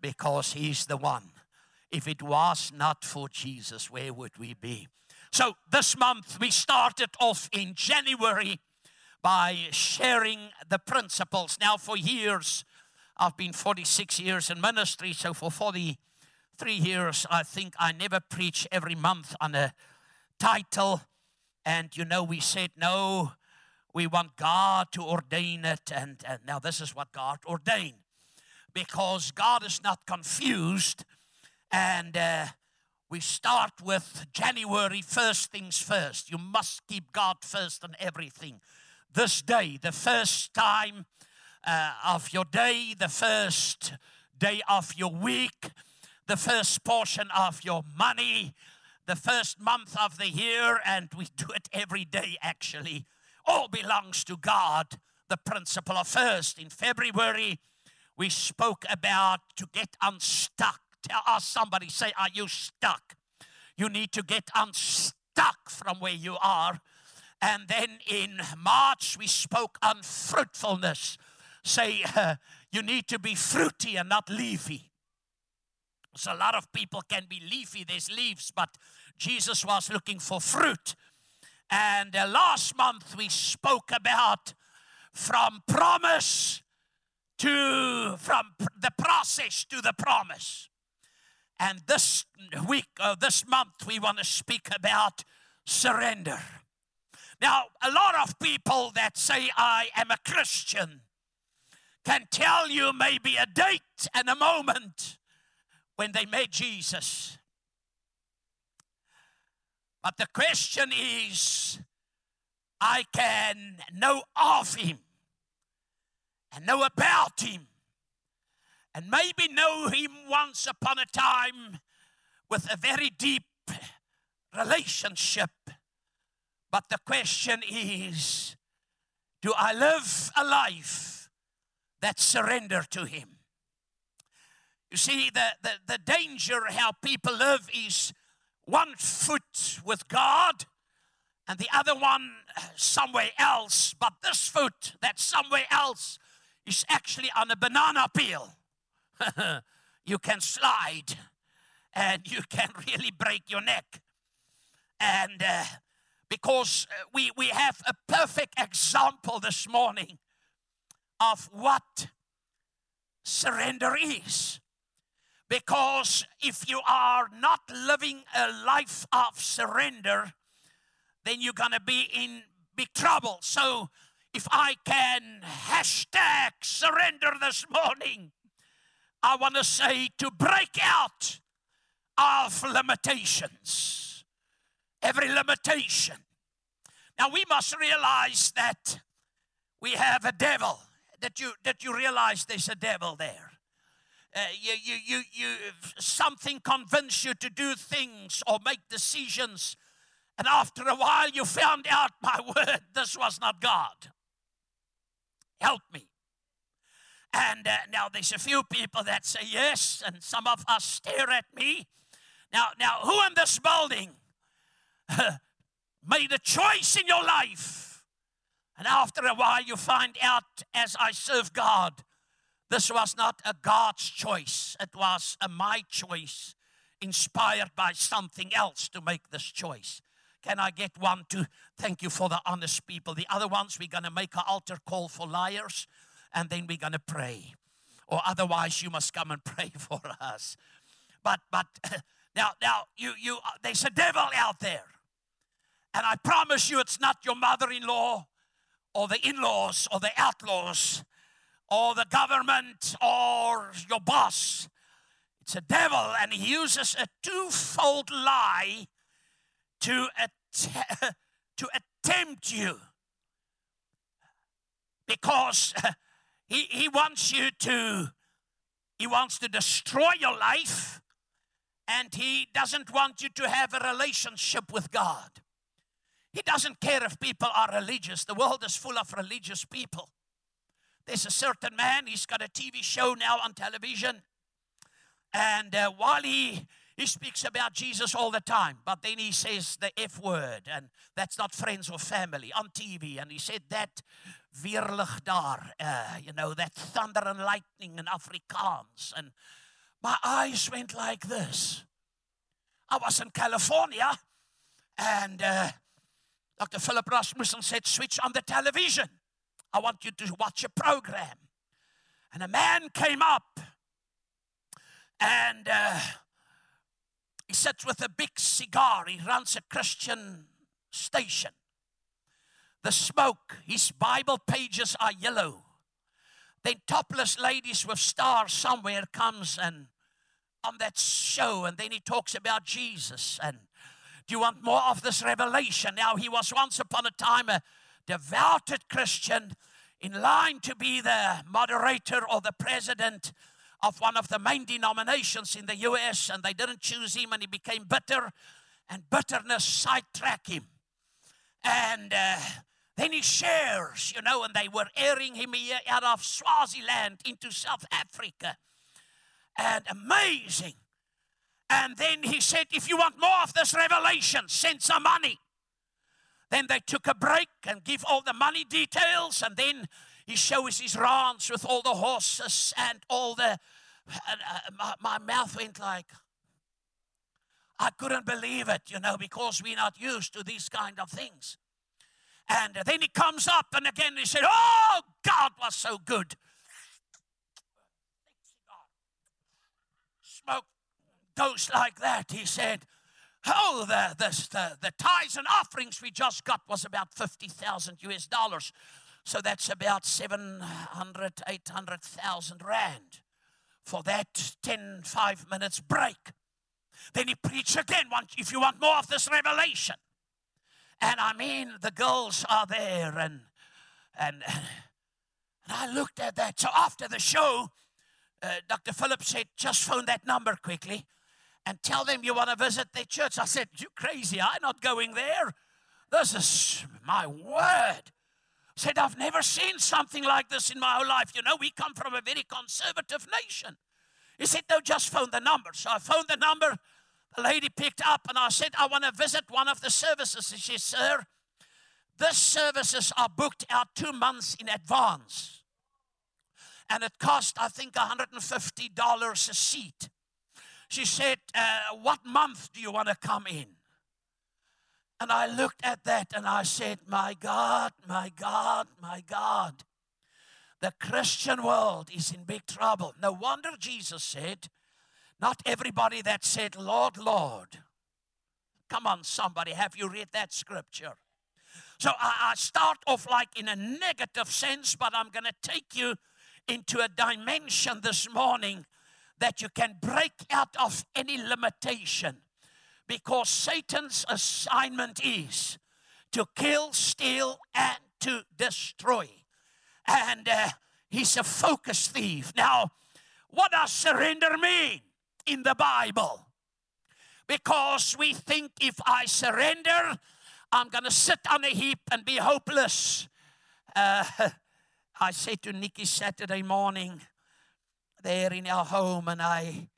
because He's the one. If it was not for Jesus, where would we be? So this month we started off in January by sharing the principles. Now, for years, I've been 46 years in ministry, so for 43 years, I think I never preach every month on a title. And you know, we said, no, we want God to ordain it. And, and now this is what God ordained. Because God is not confused. And uh, we start with January, first things first. You must keep God first in everything. This day, the first time uh, of your day, the first day of your week, the first portion of your money, the first month of the year, and we do it every day actually, all belongs to God, the principle of first. In February, we spoke about to get unstuck. Tell us somebody, say, Are you stuck? You need to get unstuck from where you are. And then in March, we spoke on fruitfulness. Say, uh, you need to be fruity and not leafy. So a lot of people can be leafy, there's leaves, but Jesus was looking for fruit. And uh, last month we spoke about from promise to, from the process to the promise. And this week, or this month, we want to speak about surrender. Now, a lot of people that say, I am a Christian, can tell you maybe a date and a moment when they met Jesus. But the question is I can know of him and know about him and maybe know him once upon a time with a very deep relationship. But the question is do I live a life that surrender to him? You see, the, the, the danger how people live is one foot with God and the other one somewhere else. But this foot that's somewhere else is actually on a banana peel. you can slide and you can really break your neck. And uh, because uh, we, we have a perfect example this morning of what surrender is. Because if you are not living a life of surrender, then you're going to be in big trouble. So if I can hashtag surrender this morning, I want to say to break out of limitations, every limitation. Now we must realize that we have a devil. That you that you realize there's a devil there. Uh, you, you, you, you, something convinced you to do things or make decisions, and after a while you found out, my word, this was not God. Help me. And uh, now there's a few people that say yes, and some of us stare at me. Now, now, who in this building made a choice in your life? And after a while, you find out as I serve God, this was not a God's choice, it was a my choice, inspired by something else to make this choice. Can I get one to thank you for the honest people? The other ones, we're going to make an altar call for liars, and then we're going to pray. Or otherwise, you must come and pray for us. But, but, now, now, you, you, uh, there's a devil out there. And I promise you, it's not your mother in law or the in laws or the outlaws or the government or your boss. It's a devil, and he uses a twofold lie to, att- to attempt you. Because he, he wants you to he wants to destroy your life and he doesn't want you to have a relationship with god. He doesn't care if people are religious. The world is full of religious people. There's a certain man, he's got a TV show now on television. And uh, while he, he speaks about Jesus all the time, but then he says the F word, and that's not friends or family on TV. And he said that weerlig uh, you know, that thunder and lightning in Afrikaans. And my eyes went like this. I was in California, and uh, Dr. Philip Rasmussen said, Switch on the television. I want you to watch a program. And a man came up, and uh, he sits with a big cigar. He runs a Christian station. The smoke, his Bible pages are yellow. Then topless ladies with stars somewhere comes and on that show, and then he talks about Jesus. And do you want more of this revelation? Now, he was once upon a time a devoted Christian in line to be the moderator or the president of one of the main denominations in the US, and they didn't choose him, and he became bitter, and bitterness sidetracked him. And uh, then he shares, you know, and they were airing him out of Swaziland into South Africa. And amazing. And then he said, If you want more of this revelation, send some money. Then they took a break and give all the money details. And then he shows his ranch with all the horses and all the. And, uh, my, my mouth went like, I couldn't believe it, you know, because we're not used to these kind of things. And then he comes up and again he said, Oh, God was so good. Smoke goes like that. He said, Oh, the, the, the, the tithes and offerings we just got was about 50,000 US dollars. So that's about 700, 800,000 rand for that 10, 5 minutes break. Then he preached again. If you want more of this revelation, and I mean, the girls are there, and and and I looked at that. So after the show, uh, Dr. Phillips said, "Just phone that number quickly, and tell them you want to visit their church." I said, "You crazy? I'm not going there. This is my word." Said, I've never seen something like this in my whole life. You know, we come from a very conservative nation. He said, No, just phone the number. So I phoned the number. The lady picked up and I said, I want to visit one of the services. And she said, Sir, the services are booked out two months in advance. And it cost, I think, $150 a seat. She said, uh, What month do you want to come in? And I looked at that and I said, My God, my God, my God. The Christian world is in big trouble. No wonder Jesus said, not everybody that said, Lord, Lord. Come on, somebody, have you read that scripture? So I, I start off like in a negative sense, but I'm going to take you into a dimension this morning that you can break out of any limitation because Satan's assignment is to kill, steal, and to destroy. And uh, he's a focus thief. Now, what does surrender mean? in the Bible. Because we think if I surrender, I'm going to sit on a heap and be hopeless. Uh, I said to Nikki Saturday morning there in our home, and I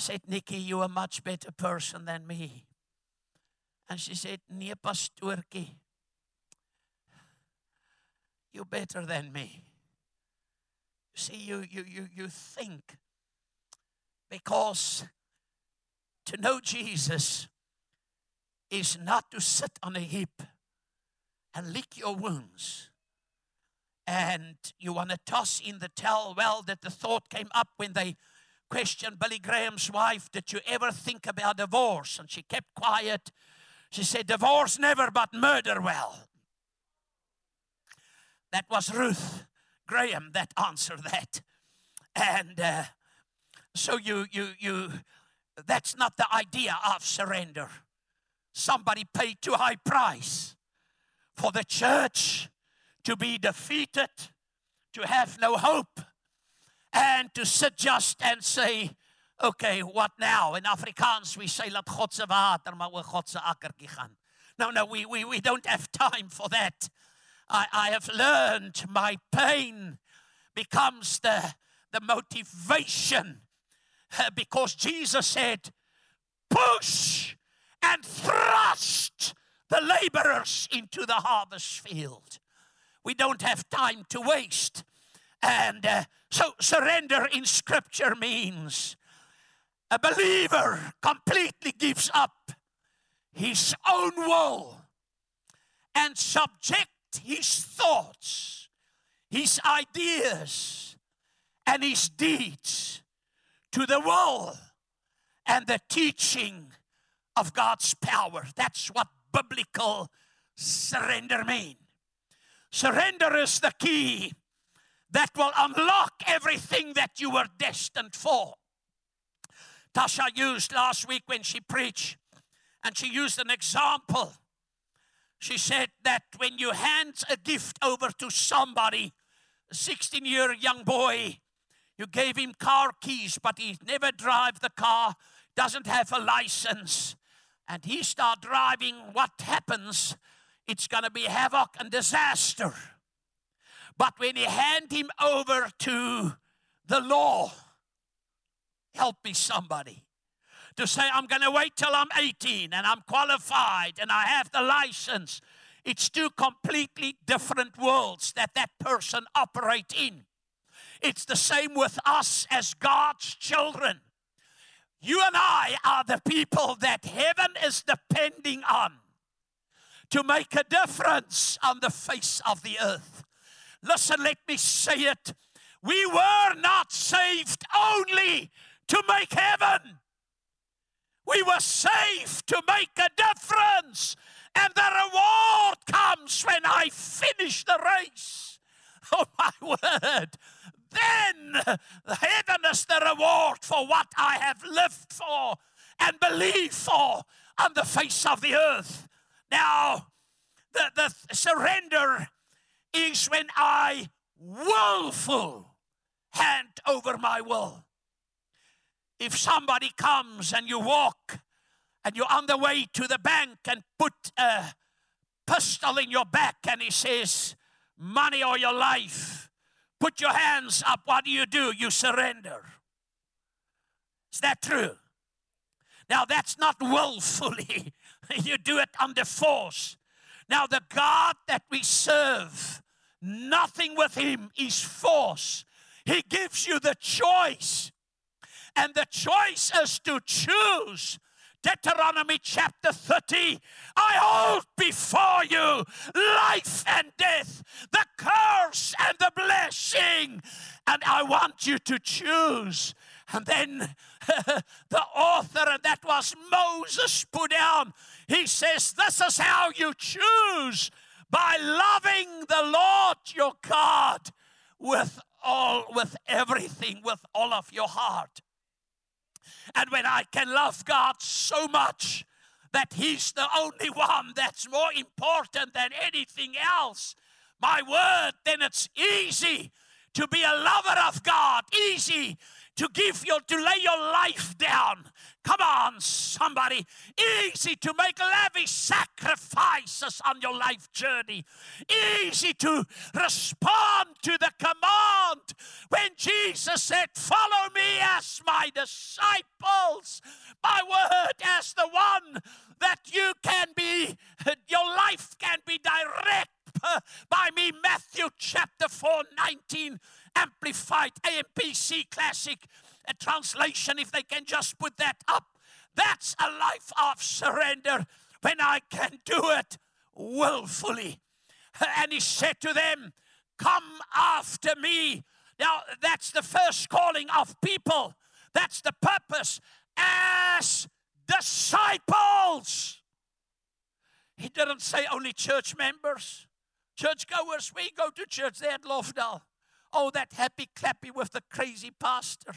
said, Nikki, you're a much better person than me. And she said, Nee, pastoorkie, you're better than me. See, you, you, you, you think because to know Jesus is not to sit on a heap and lick your wounds. And you want to toss in the towel. Well, that the thought came up when they questioned Billy Graham's wife, Did you ever think about divorce? And she kept quiet. She said, Divorce never, but murder well. That was Ruth Graham that answered that. And uh, so you you you that's not the idea of surrender. Somebody paid too high price for the church to be defeated, to have no hope, and to sit just and say, okay, what now? In Afrikaans we say laat God water maar oor God se gaan. No, no, we, we, we don't have time for that. I, I have learned my pain becomes the, the motivation uh, because Jesus said, push and thrust the laborers into the harvest field. We don't have time to waste. And uh, so, surrender in Scripture means a believer completely gives up his own will and subject his thoughts, his ideas, and his deeds to the will and the teaching of God's power. That's what biblical surrender means. Surrender is the key that will unlock everything that you were destined for. Tasha used last week when she preached, and she used an example. She said that when you hand a gift over to somebody, a 16 year young boy, you gave him car keys, but he never drive the car, doesn't have a license, and he start driving, what happens? It's going to be havoc and disaster. But when you hand him over to the law, help me somebody, to say, I'm going to wait till I'm 18 and I'm qualified and I have the license. It's two completely different worlds that that person operate in. It's the same with us as God's children. You and I are the people that heaven is depending on to make a difference on the face of the earth. Listen, let me say it. We were not saved only to make heaven. We were saved to make a difference. And the reward comes when I finish the race. Oh, my word. Then heaven is the reward for what I have lived for and believed for on the face of the earth. Now, the, the surrender is when I willful hand over my will. If somebody comes and you walk and you're on the way to the bank and put a pistol in your back and he says, money or your life, put your hands up. What do you do? You surrender. Is that true? Now, that's not willfully, you do it under force. Now, the God that we serve, nothing with Him is force. He gives you the choice. And the choice is to choose. Deuteronomy chapter 30 I hold before you life and death, the curse and the blessing. And I want you to choose. And then the author, and that was Moses, put down he says, This is how you choose by loving the Lord your God with all, with everything, with all of your heart. And when I can love God so much that He's the only one that's more important than anything else, my word, then it's easy to be a lover of God, easy to give your to lay your life down. Come on somebody. Easy to make lavish sacrifices on your life journey. Easy to respond to the command when jesus said follow me as my disciples my word as the one that you can be your life can be direct by me. Matthew chapter 4 19 Amplified AMPC Classic a translation, if they can just put that up. That's a life of surrender when I can do it willfully. And he said to them, Come after me. Now, that's the first calling of people. That's the purpose as disciples. He didn't say only church members, churchgoers. We go to church there at Lofdal. Oh, that happy clappy with the crazy pastor.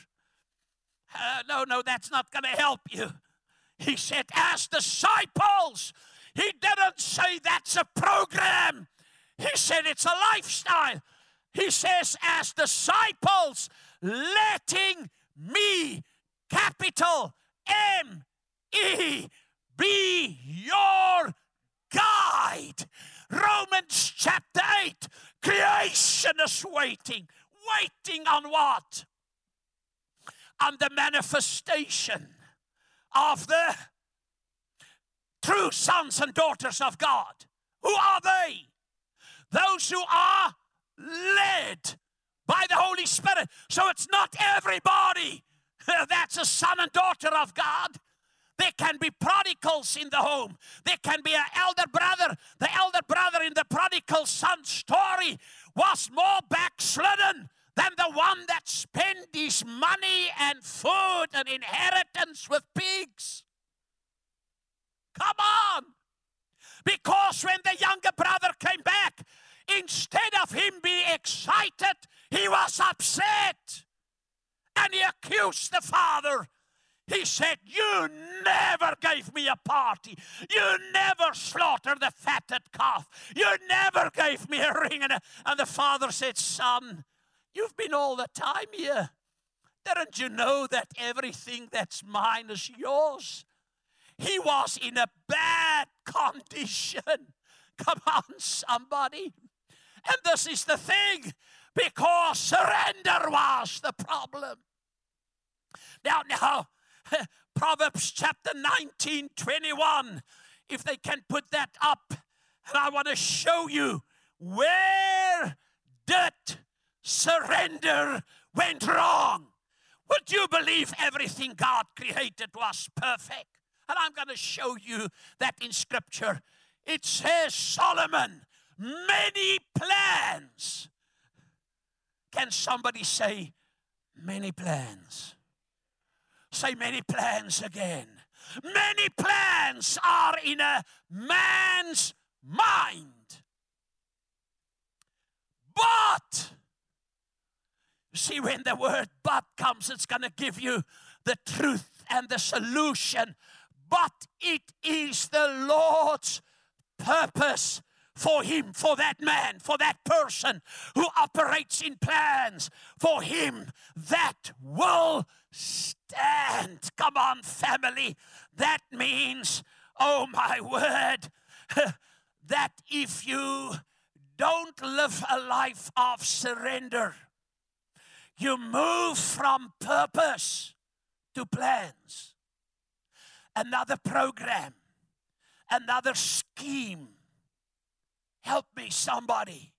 Uh, no, no, that's not going to help you. He said, as disciples. He didn't say that's a program. He said it's a lifestyle. He says, as disciples, letting me, capital M E, be your guide. Romans chapter 8 creation is waiting. Waiting on what? On the manifestation of the true sons and daughters of God. Who are they? Those who are led by the Holy Spirit. So it's not everybody That's a son and daughter of God. There can be prodigals in the home. There can be an elder brother. The elder brother in the prodigal son story was more backslidden than the one that spent his money and food and inheritance with pigs. Come on. Because when the younger brother came back, instead of him being excited, he was upset. And he accused the father. He said, You never gave me a party. You never slaughtered the fatted calf. You never gave me a ring. And, a, and the father said, Son, you've been all the time here. Didn't you know that everything that's mine is yours? He was in a bad condition. Come on, somebody. And this is the thing because surrender was the problem. Now, now, Proverbs chapter 19, 21, if they can put that up, and I want to show you where did surrender went wrong. Would you believe everything God created was perfect? And I'm going to show you that in Scripture. It says Solomon, many plans. Can somebody say, many plans? Say, many plans again. Many plans are in a man's mind. But, see, when the word but comes, it's going to give you the truth and the solution but it is the Lord's purpose for him, for that man, for that person who operates in plans, for him that will stand. Come on, family. That means, oh my word, that if you don't live a life of surrender, you move from purpose to plans another program, another scheme. Help me, somebody.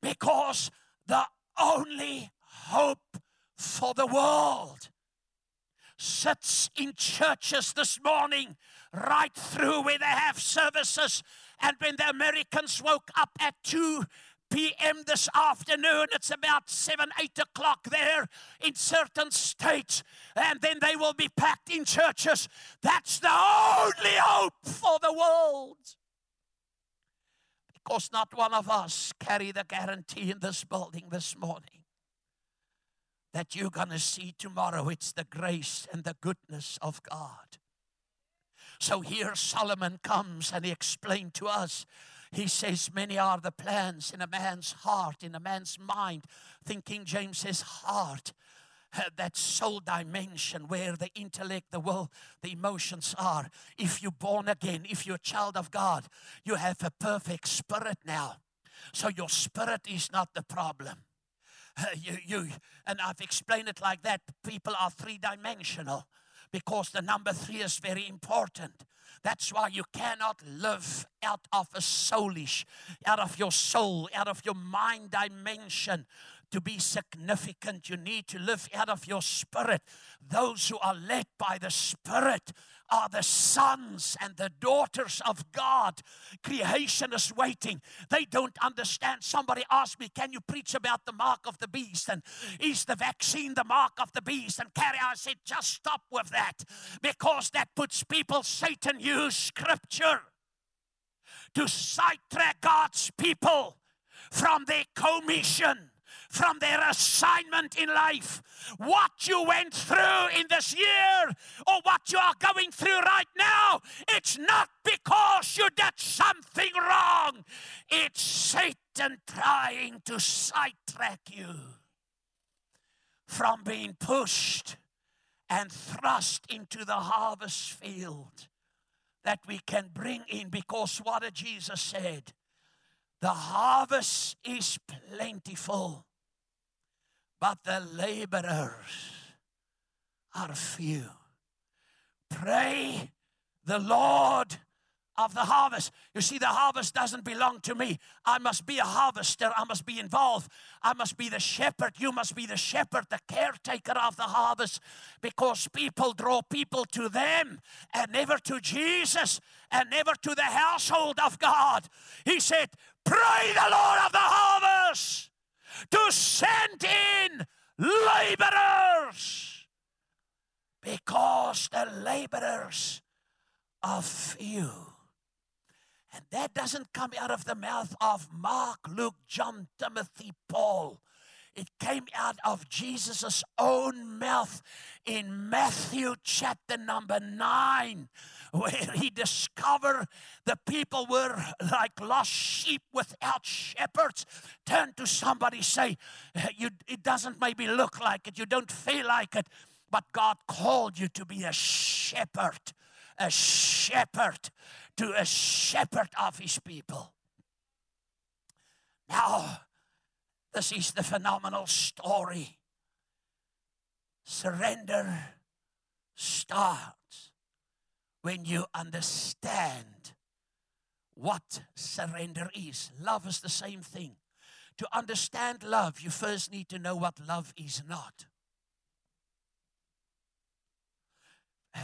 Because the only hope for the world sits in churches this morning, right through where they have services. And when the Americans woke up at 2 p.m. this afternoon. It's about 7, 8 o'clock there in certain states. And then they will be packed in churches. That's the only hope for the world. Because not one of us carry the guarantee in this building this morning that you're going to see tomorrow. It's the grace and the goodness of God. So here Solomon comes and he explained to us he says, Many are the plans in a man's heart, in a man's mind. In King James says, heart. Uh, that soul dimension where the intellect, the will, the emotions are. If you're born again, if you're a child of God, you have a perfect spirit now. So your spirit is not the problem. you, you, and I've explained it like that. People are three dimensional because the number three is very important. That's why you cannot live out of a soulish, out of your soul, out of your mind dimension to be significant. You need to live out of your spirit. Those who are led by the Spirit are the sons and the daughters of God. Creation is waiting. They don't understand. Somebody asked me, Can you preach about the mark of the beast? And is the vaccine the mark of the beast? And Carrie, I said, Just stop with that because that puts people, Satan use scripture to sidetrack God's people from their commission from their assignment in life. What you went through in this year or what you are going through right now, it's not because you did something wrong. It's Satan trying to sidetrack you from being pushed and thrust into the harvest field that we can bring in because what Jesus said? The harvest is plentiful, but the laborers are few. Pray the Lord of the harvest. You see, the harvest doesn't belong to me. I must be a harvester. I must be involved. I must be the shepherd. You must be the shepherd, the caretaker of the harvest, because people draw people to them and never to Jesus and never to the household of God. He said, Pray the Lord of the harvest to send in laborers because the laborers are few. And that doesn't come out of the mouth of Mark, Luke, John, Timothy, Paul. It came out of Jesus' own mouth in Matthew chapter number 9, where he discovered the people were like lost sheep without shepherds. Turn to somebody, say, you, It doesn't maybe look like it, you don't feel like it, but God called you to be a shepherd, a shepherd to a shepherd of his people. Now, this is the phenomenal story. Surrender starts when you understand what surrender is. Love is the same thing. To understand love, you first need to know what love is not. Uh,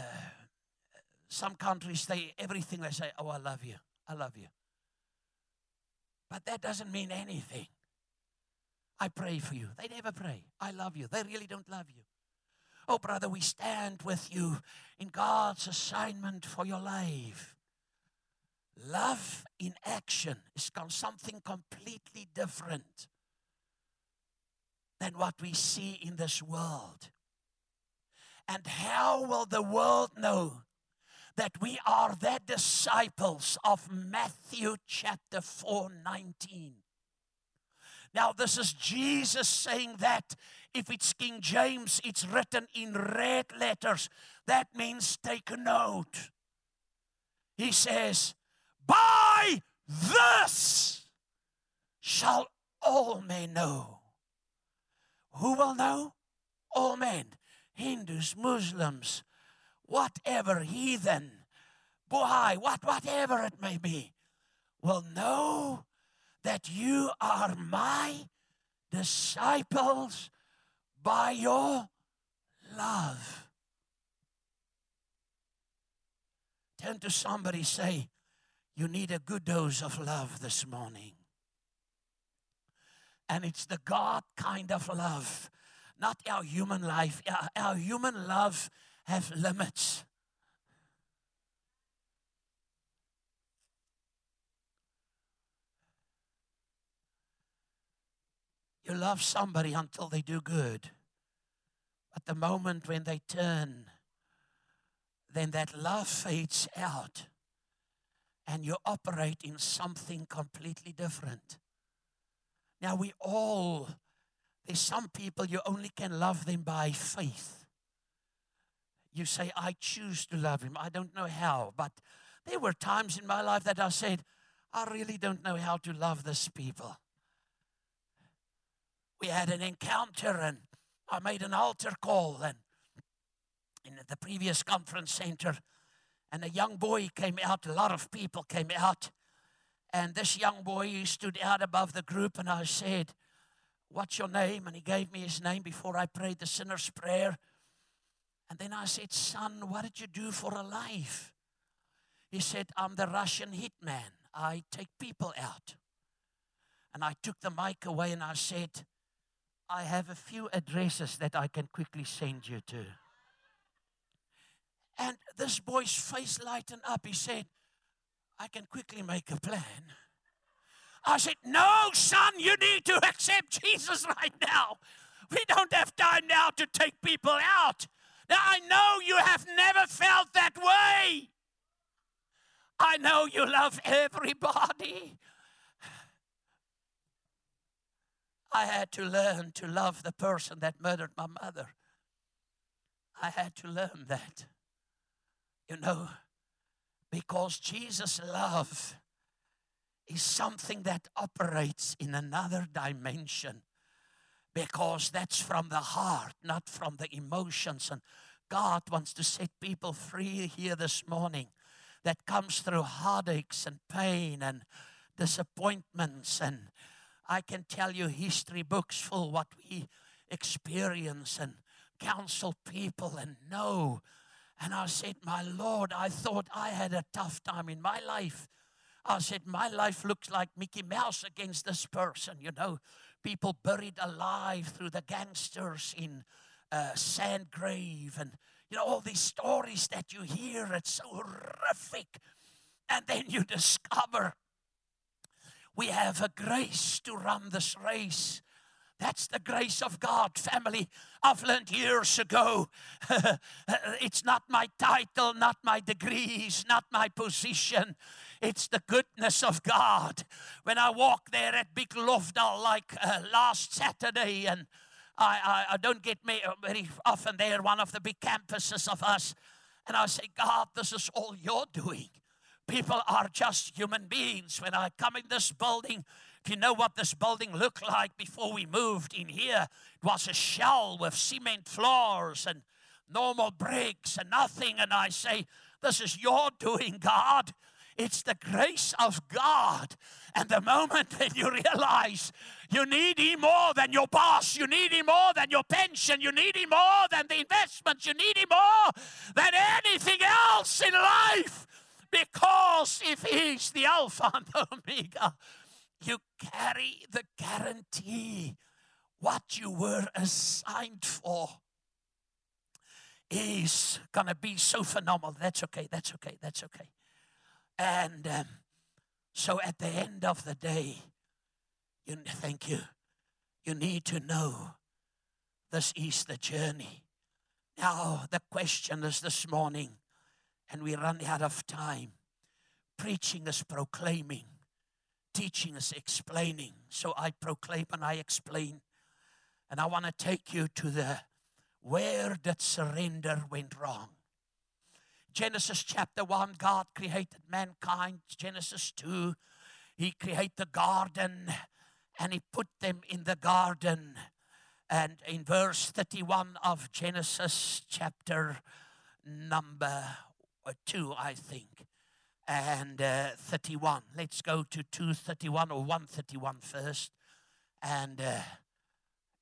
some countries, say everything they say, "Oh, I love you, I love you," but that doesn't mean anything. I pray for you. They never pray. I love you. They really don't love you. Oh, brother, we stand with you in God's assignment for your life. Love in action is something completely different than what we see in this world. And how will the world know that we are the disciples of Matthew chapter 4 19. Now, this is Jesus saying that. If it's King James, it's written in red letters. That means take a note. He says, By this shall all men know. Who will know? All men. Hindus, Muslims, whatever heathen, boy, what, whatever it may be, will know that you are my disciples by your love. Turn to somebody, say, You need a good dose of love this morning. And it's the God kind of love, not our human life. Our, our human love have limits. You love somebody until they do good. But the moment when they turn, then that love fades out and you operate in something completely different. Now, we all, there's some people you only can love them by faith you say, I choose to love him. I don't know how, but there were times in my life that I said, I really don't know how to love this people. We had an encounter and I made an altar call and in the previous conference center and a young boy came out, a lot of people came out. And this young boy stood out above the group and I said, What's your name? And he gave me his name before I prayed the sinner's prayer. And then I said, Son, what did you do for a life? He said, I'm the Russian hitman. I take people out. And I took the mic away and I said, I have a few addresses that I can quickly send you to. And this boy's face lightened up. He said, I can quickly make a plan. I said, No, son, you need to accept Jesus right now. We don't have time now to take people out. Now, I know you have never felt that way. I know you love everybody. I had to learn to love the person that murdered my mother. I had to learn that. You know, because Jesus' love is something that operates in another dimension because that's from the heart, not from the emotions. And God wants to set people free here this morning that comes through heartaches and pain and disappointments. And I can tell you history books full what we experience and counsel people and know. And I said, My Lord, I thought I had a tough time in my life. I said, My life looks like Mickey Mouse against this person, you know. People buried alive through the gangsters in uh, Sandgrave and, you know, all these stories that you hear. It's so horrific. And then you discover we have a grace to run this race. That's the grace of God, family. I've learned years ago it's not my title, not my degrees, not my position. It's the goodness of God. When I walk there at Big Lofdal like uh, last Saturday, and I, I, I don't get me uh, very often there, one of the big campuses of us, and I say, God, this is all you're doing. People are just human beings. When I come in this building, if you know what this building looked like before we moved in here, it was a shell with cement floors and normal bricks and nothing. And I say, This is your doing, God. It's the grace of God. And the moment that you realize you need Him more than your boss, you need Him more than your pension, you need Him more than the investments, you need Him more than anything else in life. Because if He's the Alpha and the Omega, you carry the guarantee what you were assigned for is going to be so phenomenal. That's okay, that's okay, that's okay. And um, so at the end of the day, you thank you. You need to know this is the journey. Now, the question is this morning, and we run out of time. Preaching is proclaiming teaching is explaining. So I proclaim and I explain. And I want to take you to the where that surrender went wrong. Genesis chapter 1, God created mankind. Genesis 2, He created the garden and He put them in the garden. And in verse 31 of Genesis chapter number 2, I think, and uh, 31. Let's go to 231 or 131 first. And uh,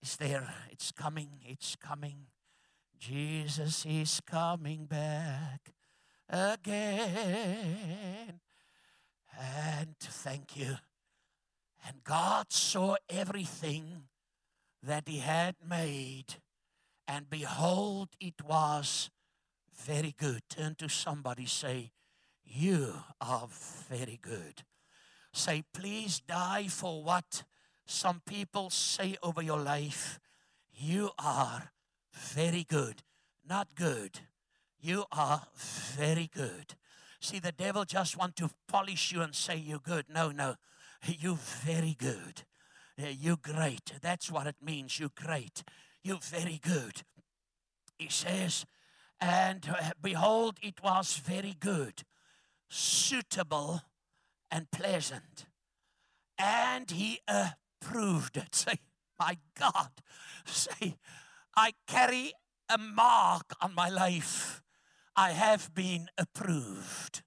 it's there. It's coming. It's coming. Jesus is coming back again. And thank you. And God saw everything that He had made, and behold, it was very good. Turn to somebody, say, you are very good. Say, please die for what some people say over your life. You are very good. Not good. You are very good. See, the devil just want to polish you and say you're good. No, no. You're very good. You're great. That's what it means. You're great. You're very good. He says, and uh, behold, it was very good suitable and pleasant. And he approved it. Say, my God, say, I carry a mark on my life. I have been approved.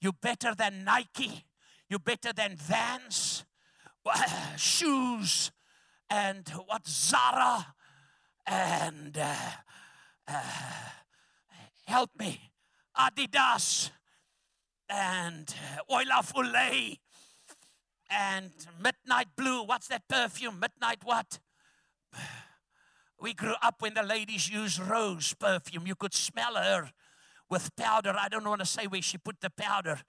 You're better than Nike. You're better than Vans, shoes, and what Zara, and uh, uh, help me, Adidas, and Oila Foulée and Midnight Blue. What's that perfume? Midnight what? We grew up when the ladies used rose perfume. You could smell her with powder. I don't want to say where she put the powder.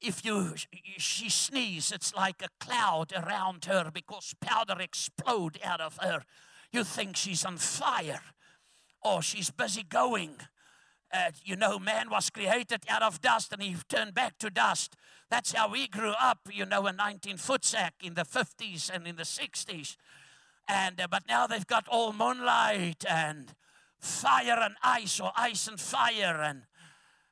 If you she sneeze, it's like a cloud around her because powder explode out of her. You think she's on fire or she's busy going uh, you know, man was created out of dust and he turned back to dust. That's how we grew up, you know, in 19 voetsek in the 50s and in the 60s. And, uh, but now they've got all moonlight and fire and ice or ice and fire. And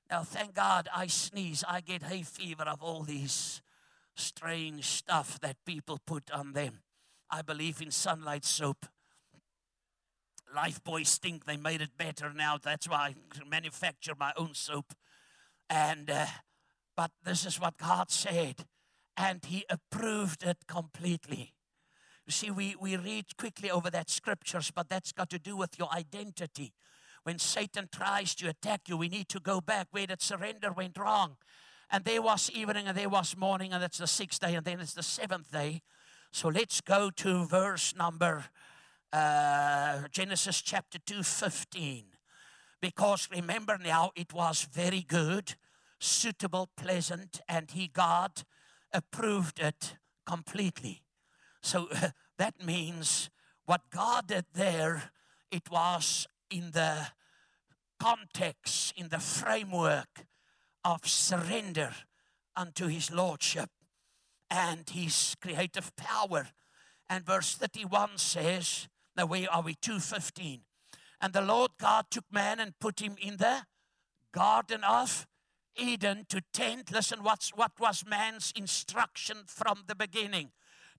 now, thank God, I sneeze. I get hay fever of all these strange stuff that people put on them. I believe in sunlight soap. Lifebuoy stink. They made it better now. That's why I manufacture my own soap. And, uh, but this is what God said, and He approved it completely. You see, we, we read quickly over that scriptures, but that's got to do with your identity. When Satan tries to attack you, we need to go back where that surrender went wrong. And there was evening and there was morning, and it's the sixth day, and then it's the seventh day. So let's go to verse number uh, Genesis chapter 2, 15. Because remember now, it was very good, suitable, pleasant, and he, God, approved it completely. So uh, that means what God did there, it was in the context, in the framework of surrender unto his lordship and his creative power. And verse 31 says, now where are we? 215. And the Lord God took man and put him in the garden of Eden to tend. Listen, what's, what was man's instruction from the beginning?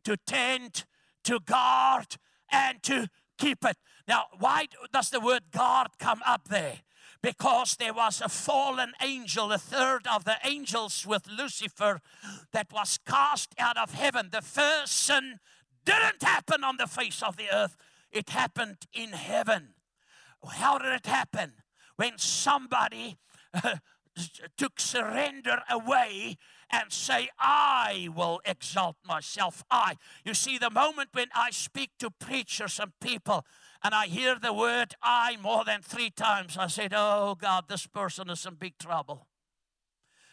To tend, to guard, and to keep it. Now, why does the word guard come up there? Because there was a fallen angel, a third of the angels with Lucifer, that was cast out of heaven. The first sin didn't happen on the face of the earth, it happened in heaven. How did it happen? When somebody uh, took surrender away and say, I will exalt myself. I. You see, the moment when I speak to preachers and people and I hear the word I more than three times, I said, Oh God, this person is in big trouble.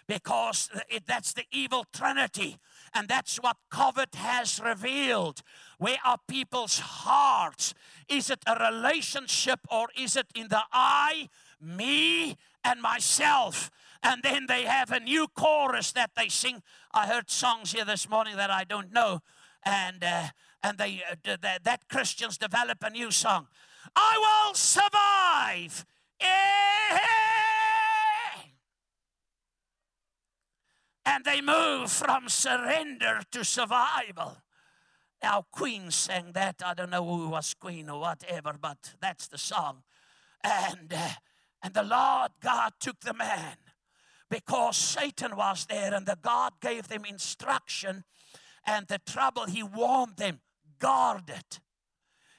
Because that's the evil trinity. And that's what COVID has revealed. Where are people's hearts? Is it a relationship or is it in the I, me, and myself? And then they have a new chorus that they sing. I heard songs here this morning that I don't know. And, uh, and they, uh, that, that Christians develop a new song. I will survive. And they move from surrender to survival. Our queen sang that. I don't know who was queen or whatever, but that's the song. And, uh, and the Lord God took the man because Satan was there and the God gave them instruction and the trouble he warned them guard it.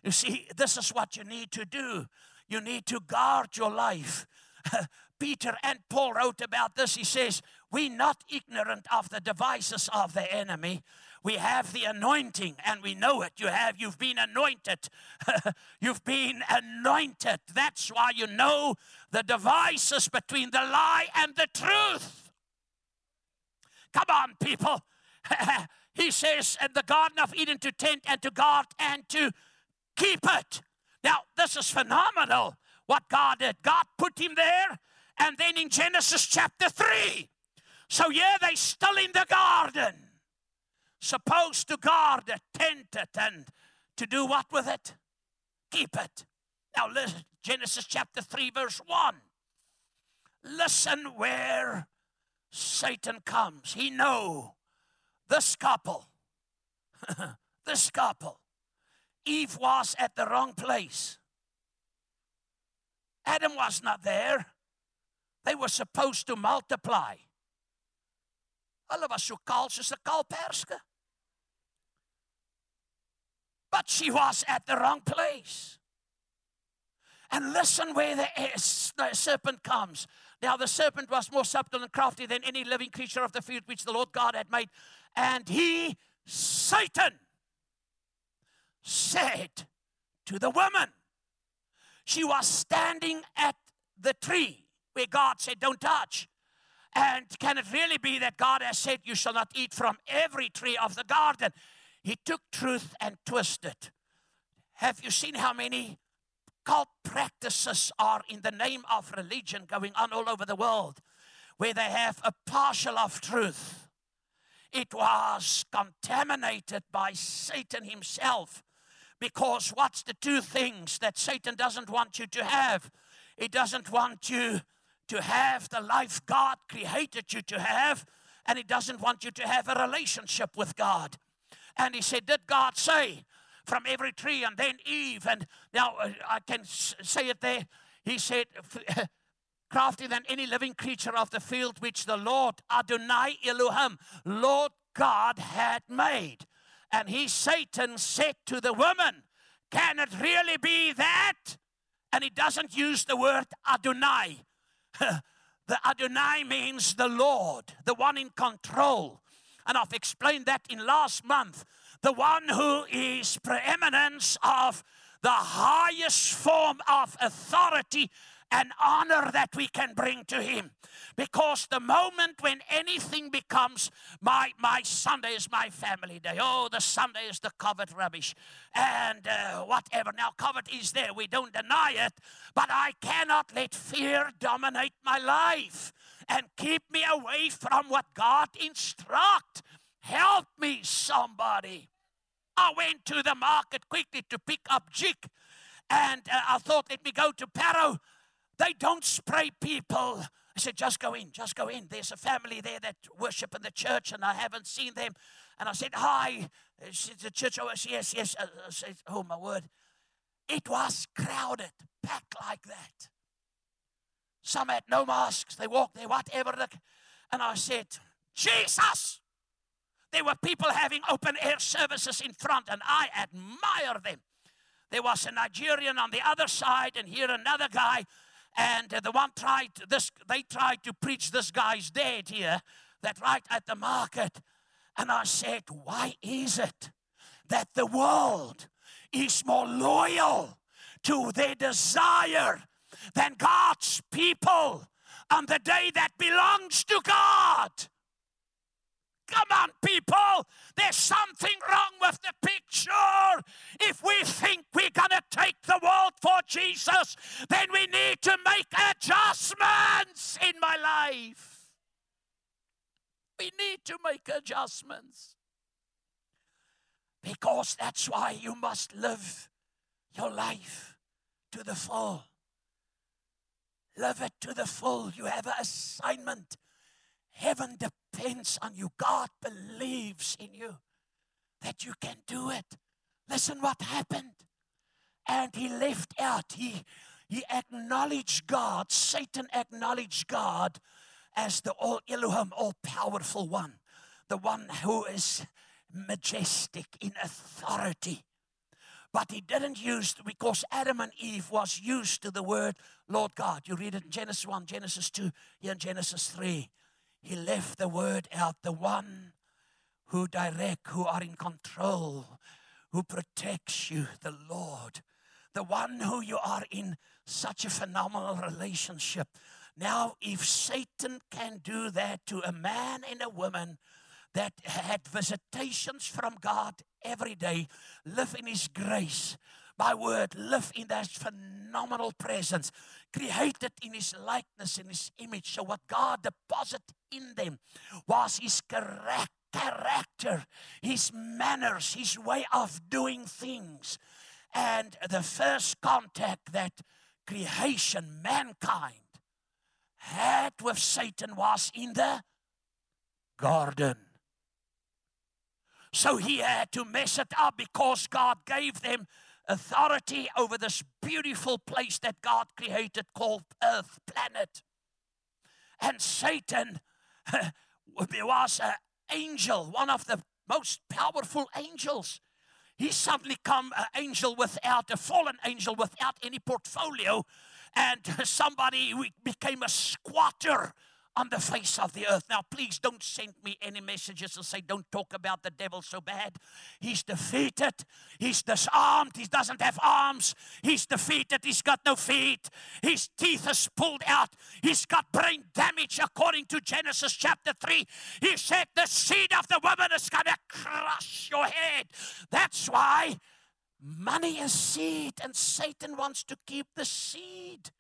You see, this is what you need to do. You need to guard your life. Peter and Paul wrote about this. He says, We're not ignorant of the devices of the enemy. We have the anointing and we know it. You have, you've been anointed. you've been anointed. That's why you know the devices between the lie and the truth. Come on, people. he says, in the Garden of Eden to tend and to guard and to keep it. Now, this is phenomenal what God did. God put him there and then in Genesis chapter 3. So, yeah, they still in the garden, supposed to guard it, tend it, and to do what with it? Keep it. Now, listen, Genesis chapter 3, verse 1. Listen where Satan comes. He know this couple, this couple, Eve was at the wrong place. Adam was not there. They were supposed to multiply. Hulle was so kaal soos 'n kalperske. But she was at the wrong place. And listen where the, eh, the serpent comes. Now, the serpent was more subtle and crafty than any living creature of the field which the Lord God had made. And he, Satan, said to the woman, she was standing at the tree where God said, Don't touch. And can it really be that God has said, You shall not eat from every tree of the garden? He took truth and twisted. it. Have you seen how many cult practices are in the name of religion going on all over the world where they have a partial of truth? It was contaminated by Satan himself. Because what's the two things that Satan doesn't want you to have? He doesn't want you to have the life God created you to have, and He doesn't want you to have a relationship with God. And He said, Did God say from every tree? And then Eve, and now uh, I can say it there. He said, craftier than any living creature of the field which the Lord Adonai Elohim, Lord God, had made. And he, Satan, said to the woman, Can it really be that? And he doesn't use the word Adonai. the Adonai means the Lord, the one in control. And I've explained that in last month. The one who is preeminence of the highest form of authority and honor that we can bring to him. Because the moment when anything becomes my my sunday is my family day. Oh the sunday is the COVID rubbish. And uh, whatever. Now COVID is there. We don't deny it. But i cannot let fear dominate my life and keep me away from what god instruct. Help me somebody. I went to the market quickly to pick up jig, and uh, I thought, let me go to Paro. They don't spray people. I said, just go in, just go in. There's a family there that worship in the church, and I haven't seen them. And I said, hi. She the church. Oh, yes, yes. I uh, uh, said, oh, my word. It was crowded, packed like that. Some had no masks. They walked there, whatever. And I said, Jesus. There were people having open air services in front, and I admire them. There was a Nigerian on the other side, and here another guy. And the one tried this, they tried to preach this guy's dead here, that right at the market. And I said, Why is it that the world is more loyal to their desire than God's people on the day that belongs to God? Come on, people. There's something wrong with the picture. If we think we're going to take the world for Jesus, then we need to make adjustments in my life. We need to make adjustments. Because that's why you must live your life to the full. Live it to the full. You have an assignment. Heaven depends on you. God believes in you that you can do it. Listen what happened. And he left out, he, he acknowledged God, Satan acknowledged God as the all Elohim, all powerful one, the one who is majestic in authority. But he didn't use, because Adam and Eve was used to the word Lord God. You read it in Genesis 1, Genesis 2, here in Genesis 3 he left the word out the one who direct, who are in control, who protects you, the Lord, the one who you are in such a phenomenal relationship. Now, if Satan can do that to a man and a woman that had visitations from God every day, live in His grace, by word, live in that phenomenal presence, created in His likeness, in His image. So, what God deposited in them was His character, His manners, His way of doing things. And the first contact that creation, mankind, had with Satan was in the garden. So he had to mess it up because God gave them authority over this beautiful place that God created called Earth, planet. And Satan was an angel, one of the most powerful angels. He suddenly come an angel without a fallen angel without any portfolio, and somebody became a squatter on the face of the earth. Now, please don't send me any messages and say, don't talk about the devil so bad. He's defeated. He's disarmed. He doesn't have arms. He's defeated. He's got no feet. His teeth is pulled out. He's got brain damage, according to Genesis chapter 3. He said, The seed of the woman is going to crush your head. That's why money is seed, and Satan wants to keep the seed.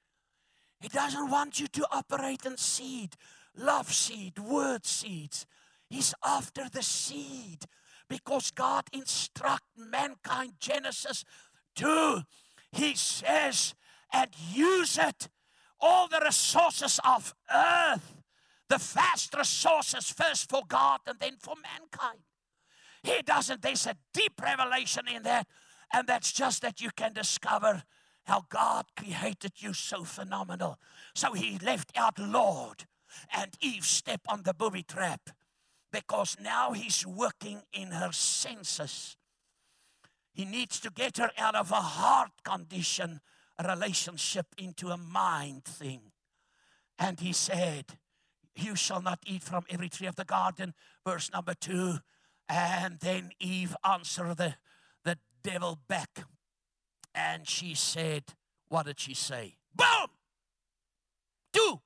He doesn't want you to operate in seed, love seed, word seeds. He's after the seed because God instruct mankind, Genesis 2. He says, and use it, all the resources of earth, the vast resources, first for God and then for mankind. He doesn't, there's a deep revelation in that, and that's just that you can discover how God created you so phenomenal. So he left out Lord and Eve step on the booby trap because now he's working in her senses. He needs to get her out of a heart condition relationship into a mind thing. And he said, You shall not eat from every tree of the garden. Verse number two. And then Eve answered the, the devil back. And she said, What did she say? Boom! Du,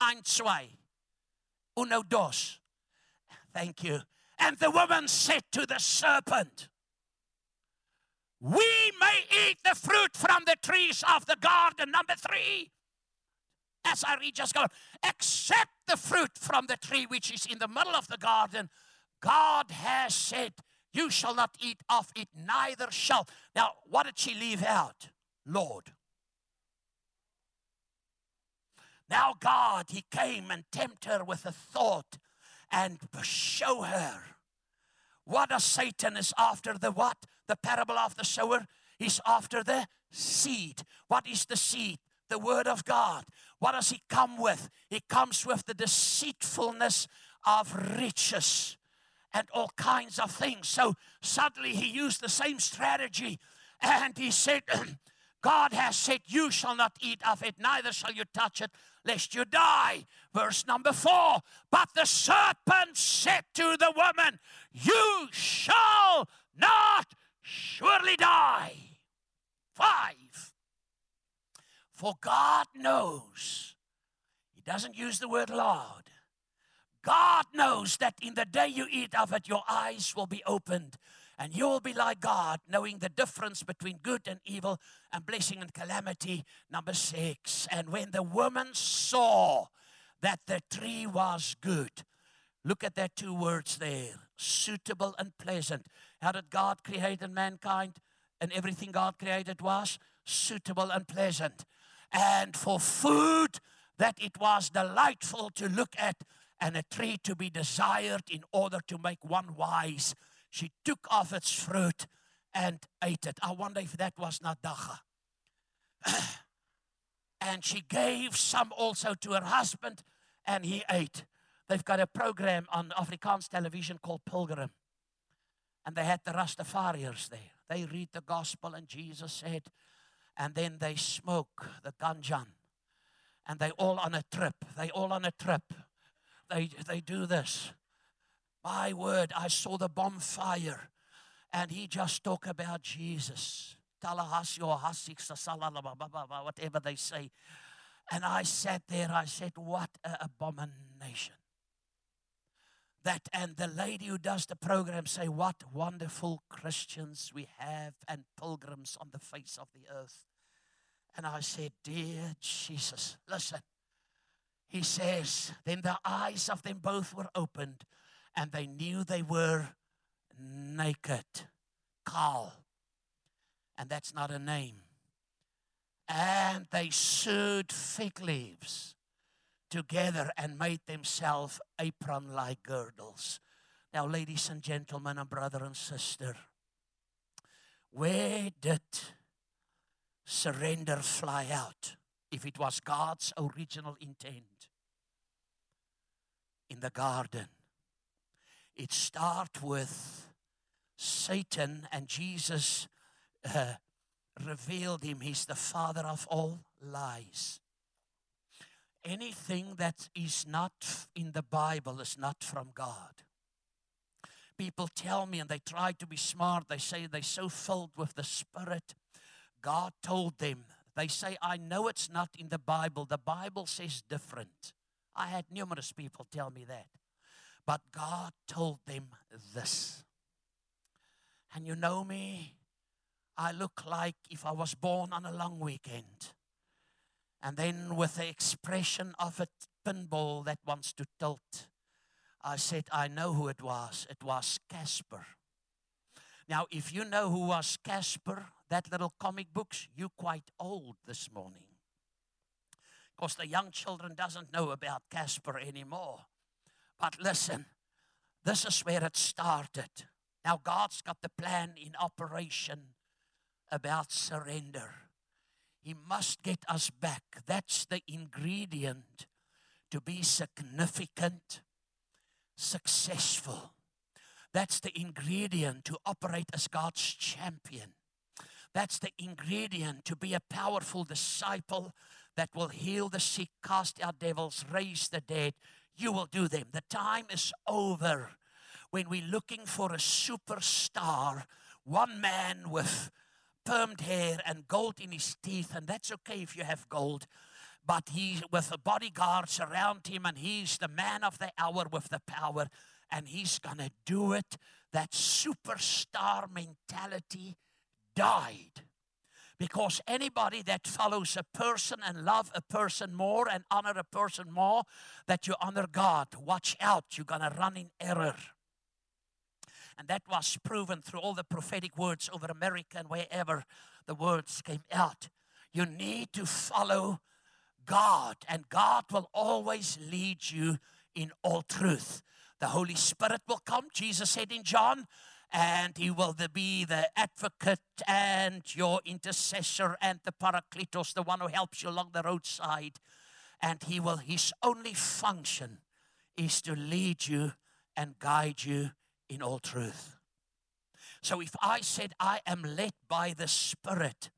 ein, zwei, uno, dos. Thank you. And the woman said to the serpent, We may eat the fruit from the trees of the garden. Number three. As I read, just go, except the fruit from the tree which is in the middle of the garden, God has said, You shall not eat of it, neither shall. Now, what did she leave out? Lord. Now, God, He came and tempted her with a thought and show her what a Satan is after the what? The parable of the sower. He's after the seed. What is the seed? The word of God. What does he come with? He comes with the deceitfulness of riches and all kinds of things. So suddenly he used the same strategy and he said, God has said, You shall not eat of it, neither shall you touch it, lest you die. Verse number four. But the serpent said to the woman, You shall not surely die. Five. For God knows, He doesn't use the word Lord. God knows that in the day you eat of it, your eyes will be opened and you will be like God, knowing the difference between good and evil and blessing and calamity. Number six. And when the woman saw that the tree was good, look at that two words there suitable and pleasant. How did God create mankind? And everything God created was suitable and pleasant. And for food, that it was delightful to look at, and a tree to be desired in order to make one wise. She took off its fruit and ate it. I wonder if that was not dagga. and she gave some also to her husband, and he ate. They've got a program on Afrikaans television called Pilgrim. And they had the Rastafarians there. They read the gospel, and Jesus said, and then they smoke the ganjan. And they all on a trip. They all on a trip. They, they do this. My word, I saw the bonfire, and he just talked about Jesus. Tallahassee or whatever they say. And I sat there, I said, What an abomination. That and the lady who does the program say, What wonderful Christians we have and pilgrims on the face of the earth. And I said, Dear Jesus, listen. He says, Then the eyes of them both were opened and they knew they were naked. Kaal. And that's not a name. And they sewed fig leaves together and made themselves apron like girdles. Now, ladies and gentlemen, and brother and sister, where did surrender fly out if it was God's original intent? In the garden. It starts with Satan, and Jesus uh, revealed him. He's the father of all lies. Anything that is not in the Bible is not from God. People tell me, and they try to be smart, they say they're so filled with the Spirit. God told them, they say, I know it's not in the Bible. The Bible says different. I had numerous people tell me that. But God told them this. And you know me, I look like if I was born on a long weekend. And then with the expression of a pinball that wants to tilt, I said, I know who it was. It was Casper. Now, if you know who was Casper, that little comic books, you're quite old this morning. Because the young children doesn't know about Casper anymore. But listen, this is where it started. Now, God's got the plan in operation about surrender. He must get us back. That's the ingredient to be significant, successful. That's the ingredient to operate as God's champion. That's the ingredient to be a powerful disciple that will heal the sick, cast out devils, raise the dead. You will do them. The time is over when we're looking for a superstar, one man with permed hair and gold in his teeth, and that's okay if you have gold. But he, with the bodyguards around him, and he's the man of the hour with the power, and he's gonna do it. That superstar mentality died. Because anybody that follows a person and love a person more and honor a person more, that you honor God, watch out, you're gonna run in error. And that was proven through all the prophetic words over America and wherever the words came out. You need to follow God, and God will always lead you in all truth. The Holy Spirit will come, Jesus said in John, and He will be the advocate and your intercessor and the Parakletos, the one who helps you along the roadside. And He will, His only function is to lead you and guide you in all truth. So if I said, I am led by the Spirit,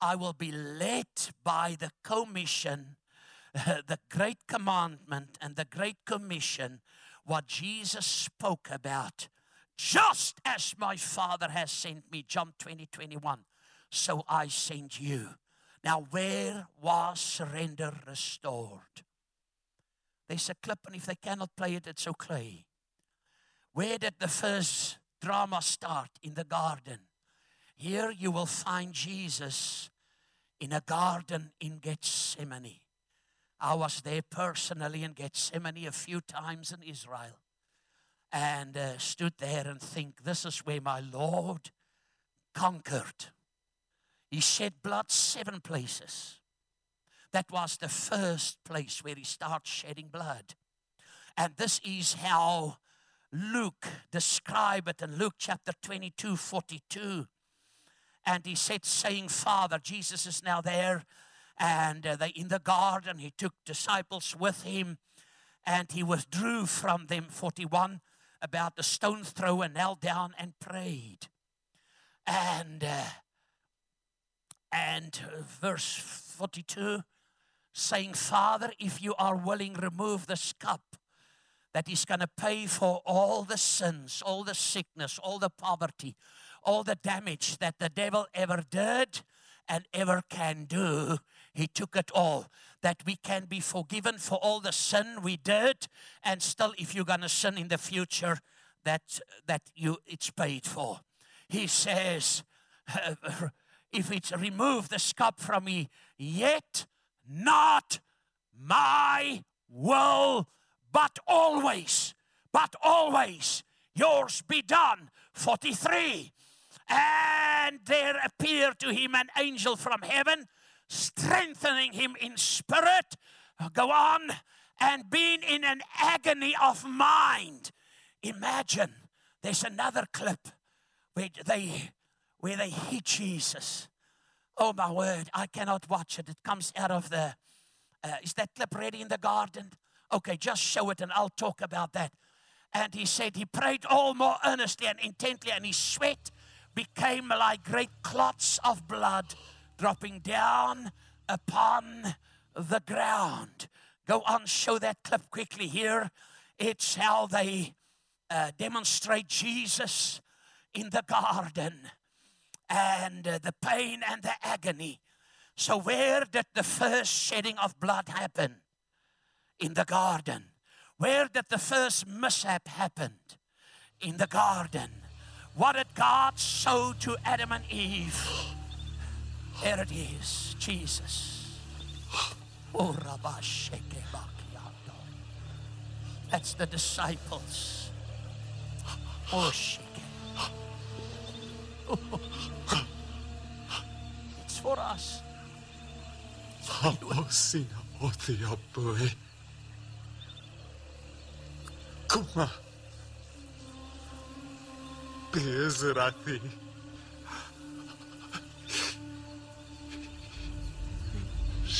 I will be led by the commission, the great commandment, and the great commission, what Jesus spoke about. Just as my Father has sent me, John 20, 21, so I send you. Now, where was surrender restored? There's a clip, and if they cannot play it, it's okay. Where did the first drama start? In the garden. Here you will find Jesus in a garden in Gethsemane. I was there personally in Gethsemane a few times in Israel and uh, stood there and think, this is where my Lord conquered. He shed blood seven places. That was the first place where he starts shedding blood. And this is how Luke describe it in Luke chapter 22, 42. And he said, saying, Father, Jesus is now there, and uh, they in the garden. He took disciples with him, and he withdrew from them, 41, about the stone throw, and knelt down and prayed. And uh, and verse 42 saying, Father, if you are willing, remove this cup that He's going to pay for all the sins, all the sickness, all the poverty, all the damage that the devil ever did and ever can do. He took it all. That we can be forgiven for all the sin we did, and still, if you're going to sin in the future, that that you it's paid for. He says, if it's remove the cup from me, yet not my will, but always, but always yours be done. 43. And there appeared to him an angel from heaven, strengthening him in spirit. Go on, and being in an agony of mind. Imagine there's another clip where they where they hit Jesus. Oh my word, I cannot watch it. It comes out of the. Uh, is that clip ready in the garden? Okay, just show it and I'll talk about that. And he said he prayed all more earnestly and intently, and his sweat became like great clots of blood dropping down upon the ground. Go on, show that clip quickly here. It's how they uh, demonstrate Jesus in the garden and uh, the pain and the agony. So, where did the first shedding of blood happen? in the garden. Where did the first mishap happen? In the garden. What did God show to Adam and Eve? There it is, Jesus. Oh, That's the disciples. Oh, It's for us. It's for you. Kuma Bezrati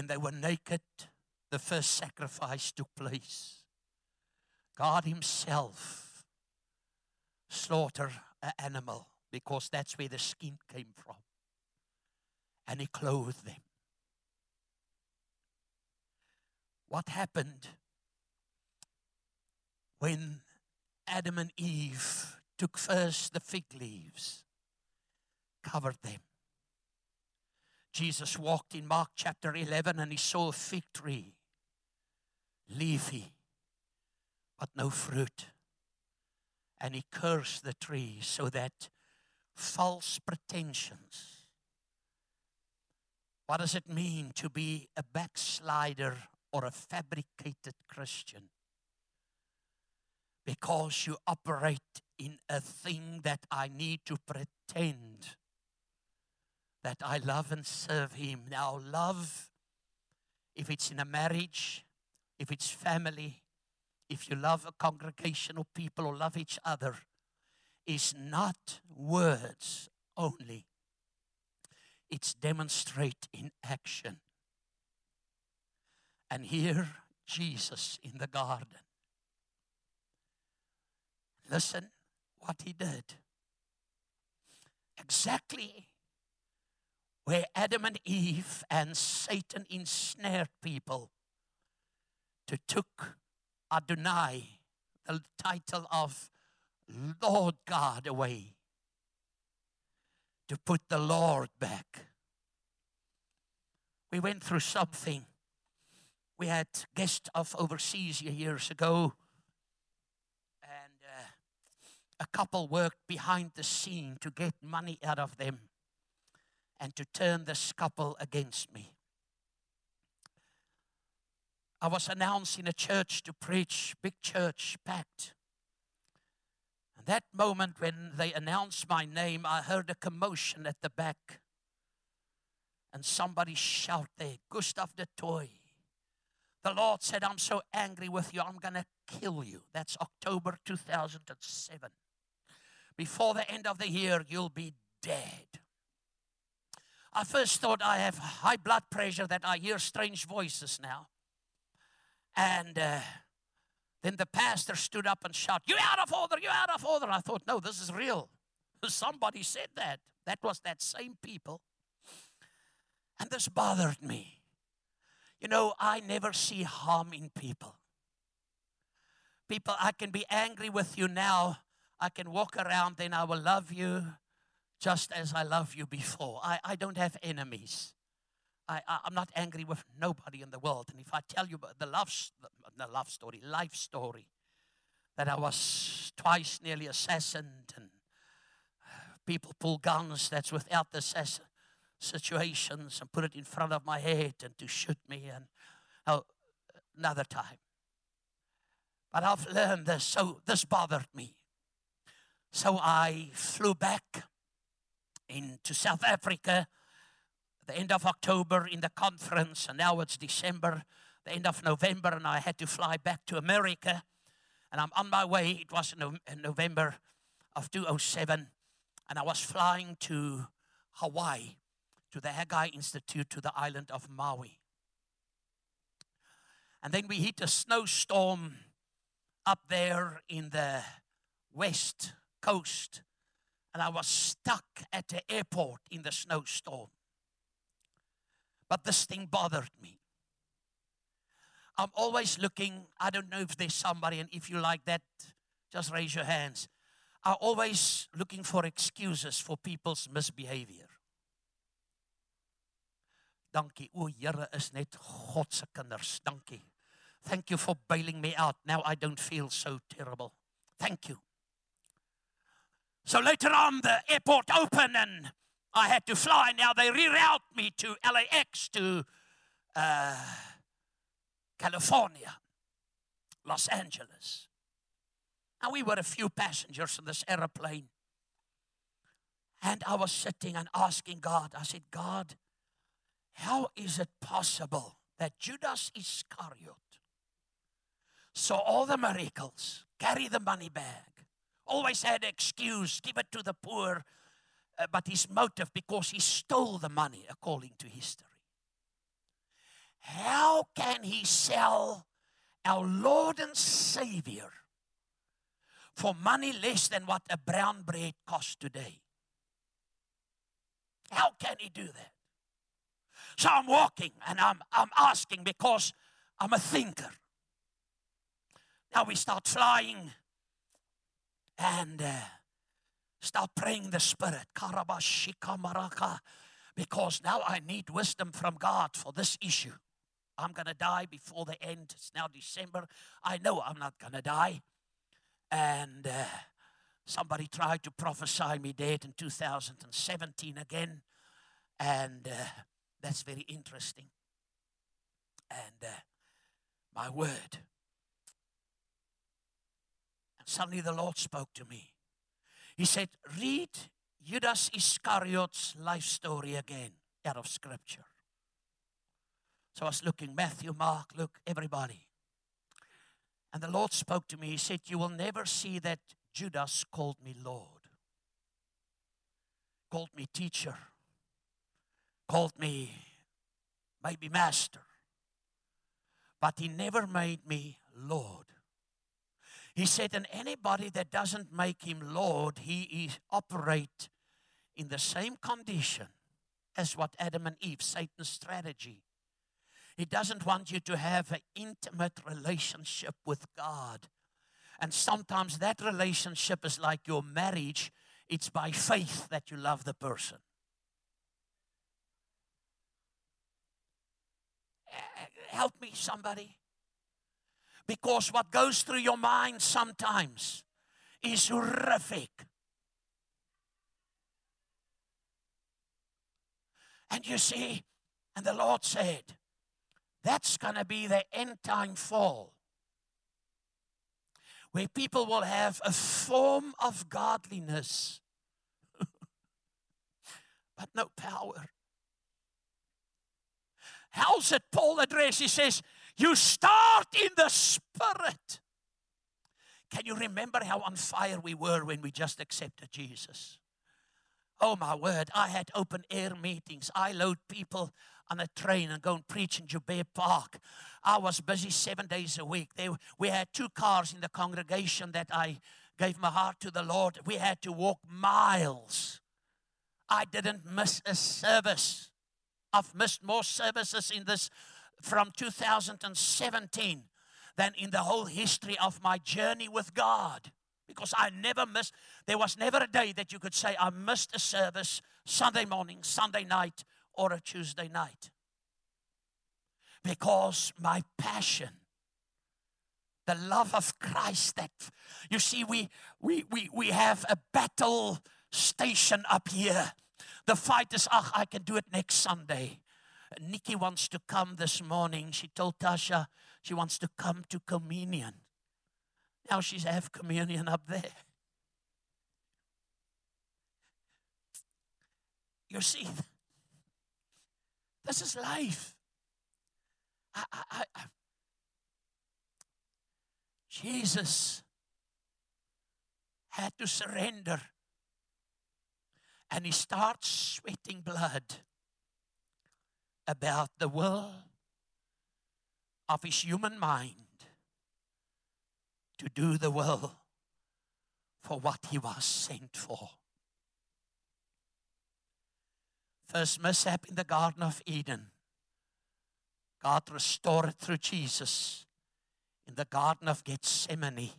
When they were naked, the first sacrifice took place. God Himself slaughtered an animal because that's where the skin came from. And He clothed them. What happened when Adam and Eve took first the fig leaves, covered them? Jesus walked in Mark chapter 11 and he saw a fig tree, leafy, but no fruit. And he cursed the tree so that false pretensions. What does it mean to be a backslider or a fabricated Christian? Because you operate in a thing that I need to pretend that I love and serve Him. Now, love, if it's in a marriage, if it's family, if you love a congregation of people or love each other, is not words only. It's demonstrate in action. And here, Jesus in the garden. Listen what he did. Exactly where Adam and Eve and Satan ensnared people to took Adonai, the title of Lord God, away, to put the Lord back. We went through something. We had guests of overseas years ago, and uh, a couple worked behind the scene to get money out of them and to turn this couple against me. I was announced in a church to preach, big church, packed. And that moment when they announced my name, I heard a commotion at the back. And somebody shout there, Gustav du Toit. The Lord said, I'm so angry with you, I'm going to kill you. That's October 2007. Before the end of the year, you'll be dead. I first thought I have high blood pressure that I hear strange voices now. And uh, then the pastor stood up and shouted, You out of order, you out of order. I thought, No, this is real. Somebody said that. That was that same people. And this bothered me. You know, I never see harm in people. People, I can be angry with you now. I can walk around, then I will love you just as I love you before. I, I don't have enemies. I, I, am not angry with nobody in the world. And if I tell you the love, the love story, life story, that I was twice nearly assassinated and uh, people pull guns that's without the assassin situations and put it in front of my head and to shoot me and oh, another time. But I've learned this, so this bothered me. So I flew back into South Africa the end of October in the conference, and now it's December, the end of November, and I had to fly back to America. And I'm on my way. It was in November of 2007, and I was flying to Hawaii, to the Haggai Institute, to the island of Maui. And then we hit a snowstorm up there in the west coast and I was stuck at the airport in the snowstorm. But this thing bothered me. I'm always looking, I don't know if there's somebody, and if you like that, just raise your hands. I'm always looking for excuses for people's misbehavior. Dankie. O Here is net God. Dankie. Thank you for bailing me out. Now I don't feel so terrible. Thank you. So later on, the airport opened and I had to fly. Now they reroute me to LAX to uh, California, Los Angeles. And we were a few passengers in this aeroplane. And I was sitting and asking God, I said, God, how is it possible that Judas Iscariot saw all the miracles, carry the money bag, always had excuse, give it to the poor, uh, but his motive because he stole the money according to history. How can he sell our Lord and Savior for money less than what a brown bread costs today? How can he do that? So I'm walking and I'm, I'm asking because I'm a thinker. Now we start flying and uh, start praying the Spirit. Because now I need wisdom from God for this issue. I'm going to die before the end. It's now December. I know I'm not going to die. And uh, somebody tried to prophesy me dead in 2017 again. And uh, that's very interesting. And uh, my word. Suddenly the Lord spoke to me. He said, Read Judas Iscariot's life story again out of Scripture. So I was looking Matthew, Mark, Luke, everybody. And the Lord spoke to me. He said, You will never see that Judas called me Lord, called me teacher, called me maybe master, but he never made me Lord. He said, and anybody that doesn't make him Lord, he is operate in the same condition as what Adam and Eve, Satan's strategy. He doesn't want you to have an intimate relationship with God. And sometimes that relationship is like your marriage, it's by faith that you love the person. Help me, somebody. Because what goes through your mind sometimes is horrific. And you see, and the Lord said, that's going to be the end time fall. Where people will have a form of godliness, but no power. How's it Paul address? He says, You start in the spirit. Can you remember how on fire we were when we just accepted Jesus? Oh my word, I had open air meetings. I load people on a train and go and preach in Joubert Park. I was busy seven days a week. They, we had two cars in the congregation that I gave my heart to the Lord. We had to walk miles. I didn't miss a service. I've missed more services in this from 2017 than in the whole history of my journey with God. Because I never missed, there was never a day that you could say, I missed a service Sunday morning, Sunday night, or a Tuesday night. Because my passion, the love of Christ that you see, we we we we have a battle station up here. The fight is, ah, I can do it next Sunday. Nikki wants to come this morning. She told Tasha she wants to come to communion. Now she's have communion up there. You see, this is life. I, I, I, Jesus had to surrender and he starts sweating blood about the will of his human mind to do the will for what he was sent for. First mishap in the Garden of Eden. God restored through Jesus in the Garden of Gethsemane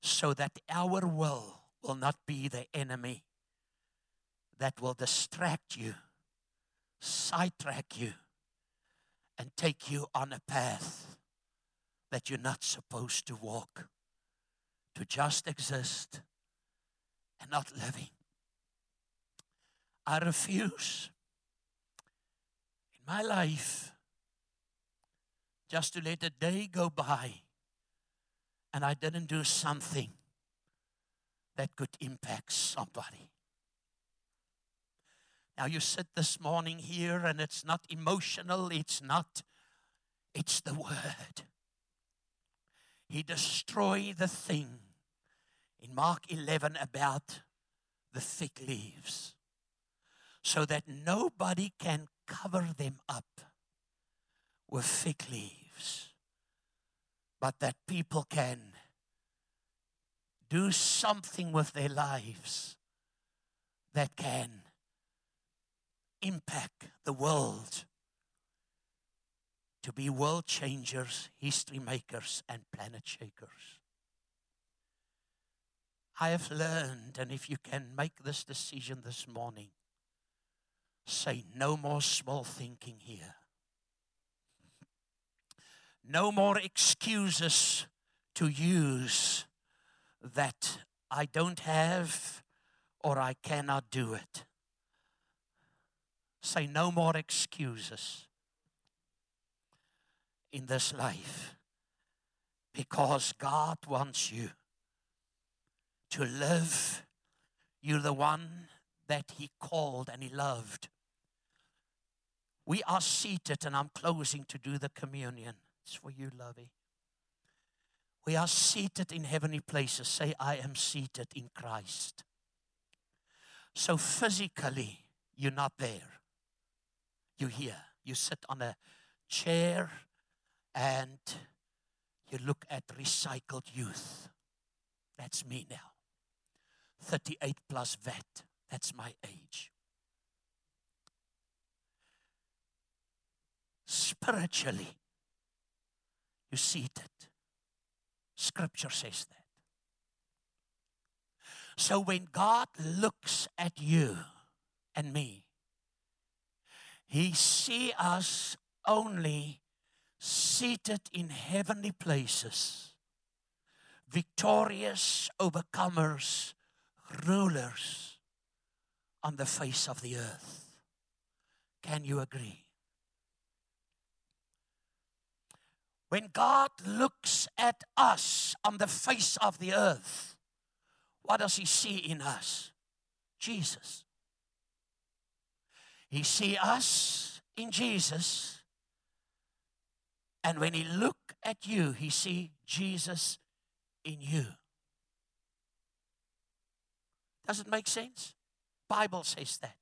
so that our will will not be the enemy that will distract you, sidetrack you, and take you on a path that you're not supposed to walk, to just exist and not living. I refuse in my life just to let a day go by and I didn't do something that could impact somebody. Now, you sit this morning here and it's not emotional, it's not, it's the word. He destroyed the thing in Mark 11 about the thick leaves so that nobody can cover them up with thick leaves, but that people can do something with their lives that can impact the world to be world changers, history makers, and planet shakers. I have learned, and if you can make this decision this morning, say no more small thinking here. No more excuses to use that I don't have or I cannot do it. Say no more excuses in this life because God wants you to live. You're the one that He called and He loved. We are seated, and I'm closing to do the communion. It's for you, Lovey. We are seated in heavenly places. Say, I am seated in Christ. So physically, you're not there. You're here. You sit on a chair and you look at recycled youth. That's me now. 38 plus VAT. That's my age. Spiritually, you seated. Scripture says that. So when God looks at you and me, he see us only seated in heavenly places, victorious overcomers, rulers on the face of the earth. Can you agree? When God looks at us on the face of the earth, what does He see in us? Jesus. He see us in Jesus. And when he look at you, he see Jesus in you. Does it make sense? Bible says that.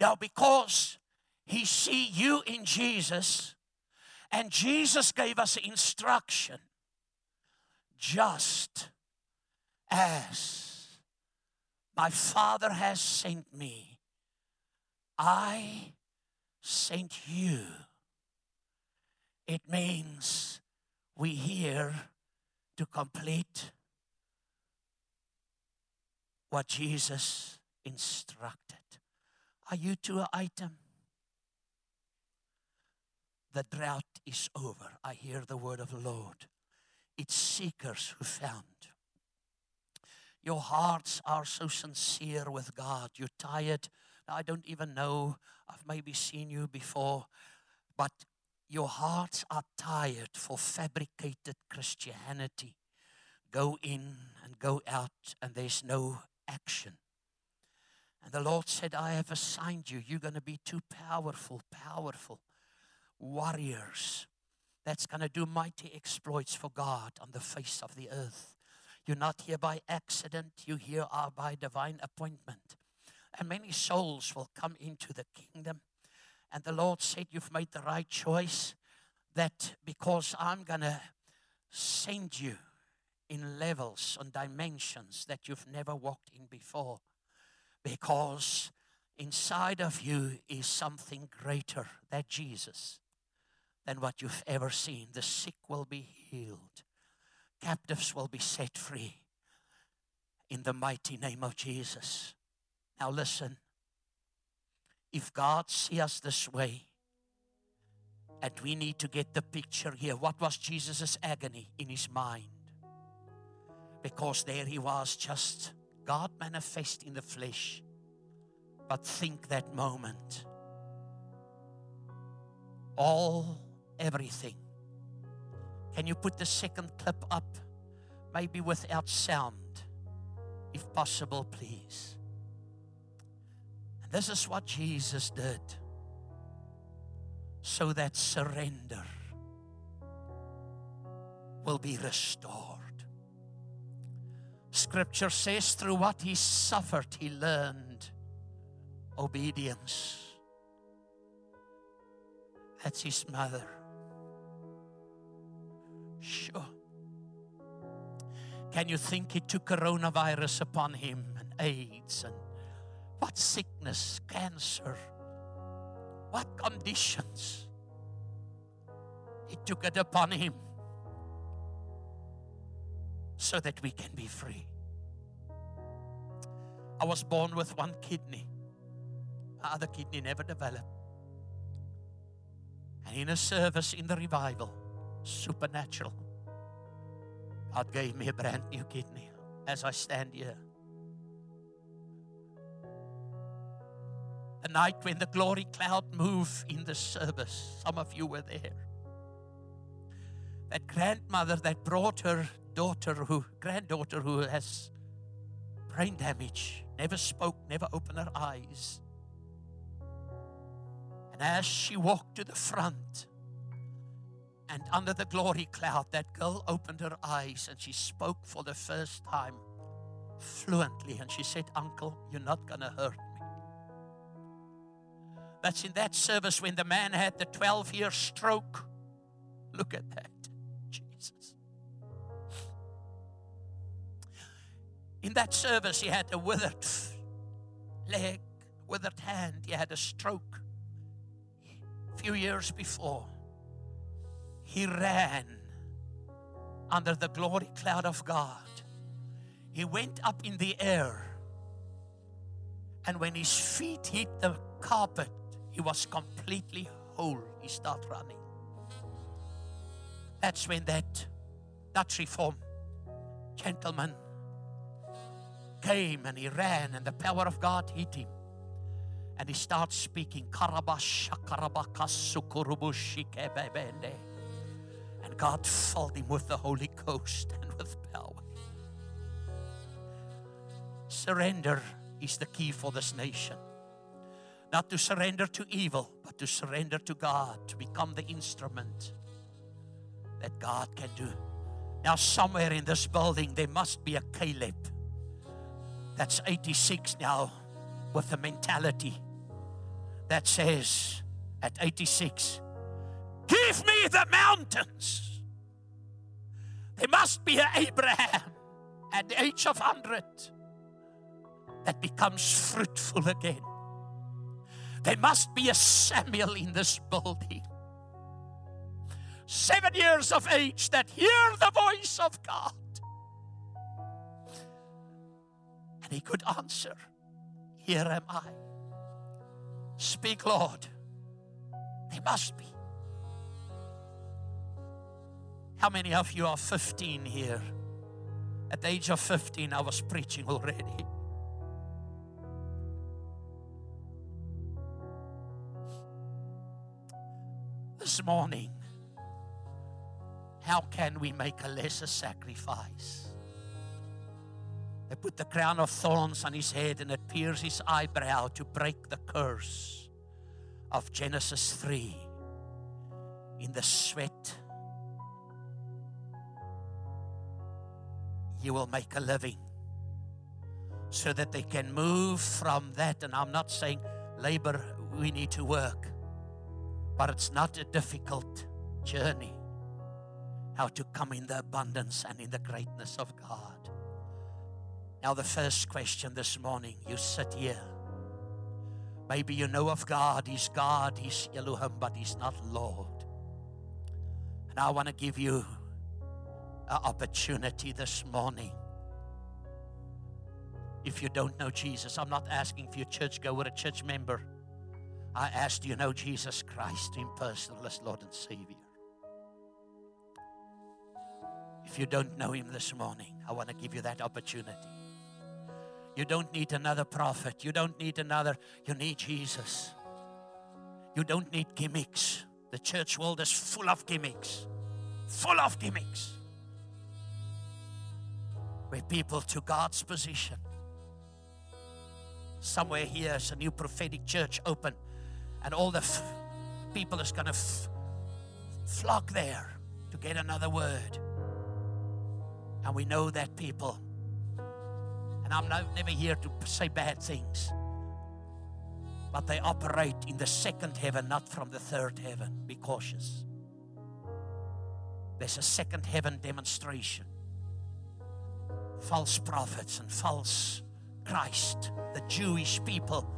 Now because he see you in Jesus and Jesus gave us instruction just as my Father has sent me, I sent you. It means we here to complete what Jesus instructed. Are you to an item? The drought is over. I hear the word of the Lord. It's seekers who found. Your hearts are so sincere with God. You're tired. I don't even know. I've maybe seen you before, but your hearts are tired for fabricated Christianity. Go in and go out, and there's no action. And the Lord said, I have assigned you. You're going to be two powerful, powerful warriors that's going to do mighty exploits for God on the face of the earth. You're not here by accident, you here are by divine appointment. And many souls will come into the kingdom. And the Lord said, You've made the right choice. That because I'm going to send you in levels and dimensions that you've never walked in before. Because inside of you is something greater than Jesus, than what you've ever seen. The sick will be healed, captives will be set free in the mighty name of Jesus. Now, listen if God sees us this way, and we need to get the picture here. What was Jesus' agony in his mind? Because there he was, just God manifest in the flesh. But think that moment all, everything. Can you put the second clip up? Maybe without sound, if possible, please. This is what Jesus did so that surrender will be restored. Scripture says, through what he suffered, he learned obedience. That's his mother. Sure. Can you think he took coronavirus upon him and AIDS and what sickness, cancer, what conditions? He took it upon him so that we can be free. I was born with one kidney, my other kidney never developed. And in a service in the revival, supernatural, God gave me a brand new kidney as I stand here. The night when the glory cloud moved in the service, some of you were there. That grandmother that brought her daughter who granddaughter who has brain damage never spoke never opened her eyes. And as she walked to the front and under the glory cloud that girl opened her eyes and she spoke for the first time fluently. And she said uncle you're not going to hurt that's in that service when the man had the 12 year stroke look at that Jesus. In that service, he had a withered leg, withered hand. He had a stroke. A few years before, he ran under the glory cloud of God. He went up in the air. And when his feet hit the carpet, he was completely whole. He started running. That's when that Dutch reform gentleman came and he ran, and the power of God hit him. And he starts speaking. And God filled him with the Holy Ghost and with power. Surrender is the key for this nation. Not to surrender to evil, but to surrender to God, to become the instrument that God can do. Now, somewhere in this building, there must be a Caleb that's 86 now with a mentality that says at 86, Give me the mountains. There must be an Abraham at the age of 100 that becomes fruitful again. There must be a Samuel in this building. Seven years of age that hear the voice of God And he could answer, Here am I. Speak, Lord. They must be. How many of you are 15 here? At the age of 15, I was preaching already. This morning, how can we make a lesser sacrifice? They put the crown of thorns on his head and it pierced his eyebrow to break the curse of Genesis 3. In the sweat, you will make a living so that they can move from that. And I'm not saying labor, we need to work, but it's not a difficult journey how to come in the abundance and in the greatness of God. Now, the first question this morning you sit here. Maybe you know of God, He's God, He's Elohim, but He's not Lord. And I want to give you an opportunity this morning. If you don't know Jesus, I'm not asking for your church go a church member. I ask, do you know Jesus Christ in personal as Lord and Savior? If you don't know Him this morning, I want to give you that opportunity. You don't need another prophet. You don't need another. You need Jesus. You don't need gimmicks. The church world is full of gimmicks, full of gimmicks. Where people to God's position. Somewhere here is a new prophetic church open, and all the f- people is going to f- flock there to get another word. And we know that people, and I'm no, never here to say bad things, but they operate in the second heaven, not from the third heaven. Be cautious. There's a second heaven demonstration. False prophets and false Christ, the Jewish people,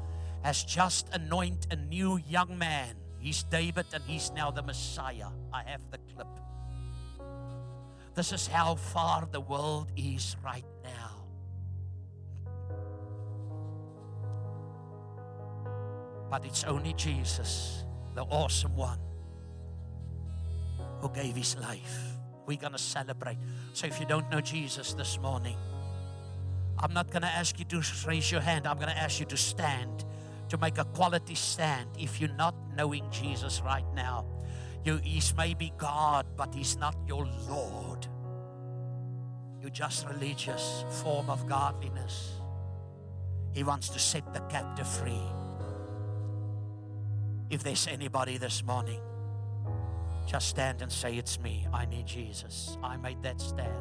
has just anointed a new young man. He's David and he's now the Messiah. I have the clip. This is how far the world is right now. But it's only Jesus, the awesome one, who gave his life. We're going to celebrate. So if you don't know Jesus this morning, I'm not going to ask you to raise your hand. I'm going to ask you to stand, to make a quality stand. If you're not knowing Jesus right now, you, he's maybe God, but he's not your Lord. You're just religious form of godliness. He wants to set the captive free. If there's anybody this morning, just stand and say, It's me. I need Jesus. I made that stand.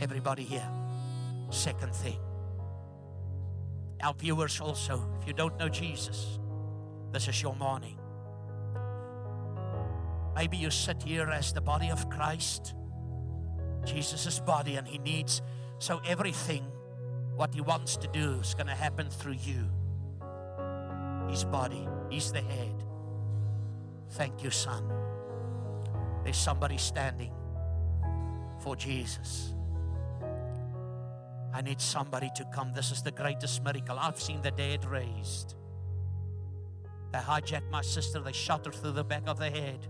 Everybody here. Second thing. Our viewers also, if you don't know Jesus, this is your morning. Maybe you sit here as the body of Christ, Jesus' body, and He needs, so everything, what He wants to do is going to happen through you. His body, He's the head. Thank you, Son. There's somebody standing for Jesus. I need somebody to come. This is the greatest miracle. I've seen the dead raised. They hijacked my sister, they shot her through the back of the head.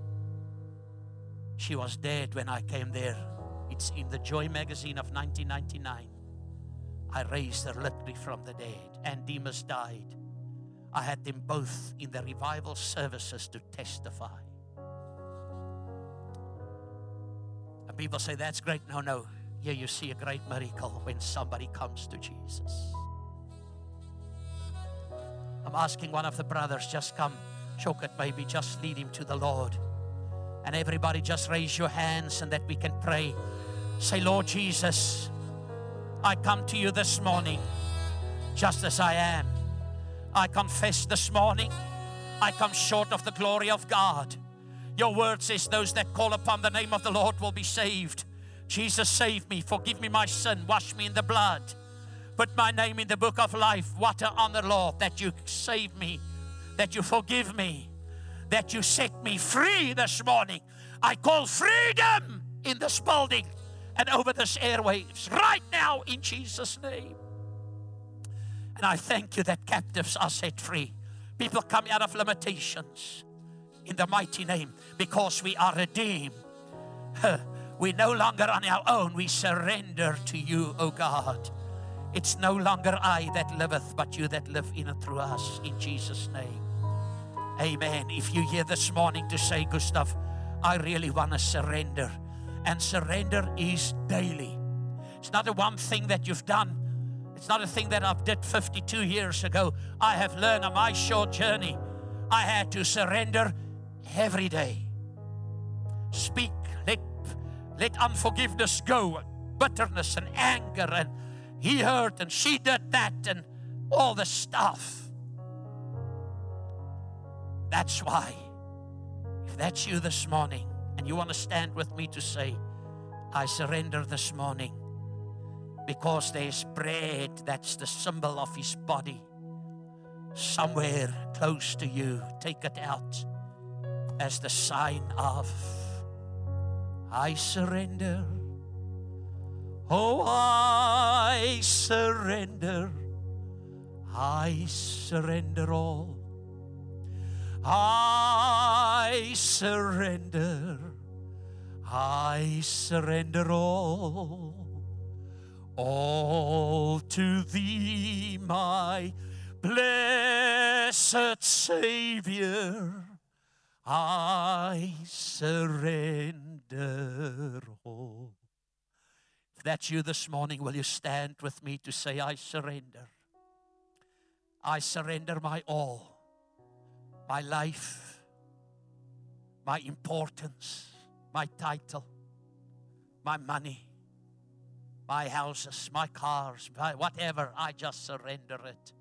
She was dead when I came there. It's in the Joy magazine of 1999. I raised her literally from the dead, and Demas died. I had them both in the revival services to testify. And people say, That's great. No, no. Here you see a great miracle when somebody comes to Jesus. I'm asking one of the brothers, just come, Shokat, maybe, just lead him to the Lord. And everybody, just raise your hands and that we can pray. Say, Lord Jesus, I come to you this morning just as I am. I confess this morning I come short of the glory of God. Your word says, Those that call upon the name of the Lord will be saved. Jesus, save me, forgive me my sin, wash me in the blood, put my name in the book of life. What an honor, Lord, that you save me, that you forgive me, that you set me free this morning. I call freedom in this building and over this airwaves right now in Jesus' name. And I thank you that captives are set free. People come out of limitations in the mighty name because we are redeemed. We're no longer on our own. We surrender to you, O God. It's no longer I that liveth, but you that live in and through us. In Jesus' name. Amen. If you hear this morning to say, Gustav, I really want to surrender. And surrender is daily. It's not a one thing that you've done. It's not a thing that I've did 52 years ago. I have learned on my short journey. I had to surrender every day. Speak, let unforgiveness go, bitterness and anger, and he hurt and she did that, and all the stuff. That's why, if that's you this morning and you want to stand with me to say, I surrender this morning because there's bread that's the symbol of his body somewhere close to you. Take it out as the sign of I surrender. Oh, I surrender. I surrender all. I surrender. I surrender all. All to thee, my blessed Savior. I surrender If that's you this morning, will you stand with me to say, I surrender? I surrender my all, my life, my importance, my title, my money, my houses, my cars, my whatever. I just surrender it.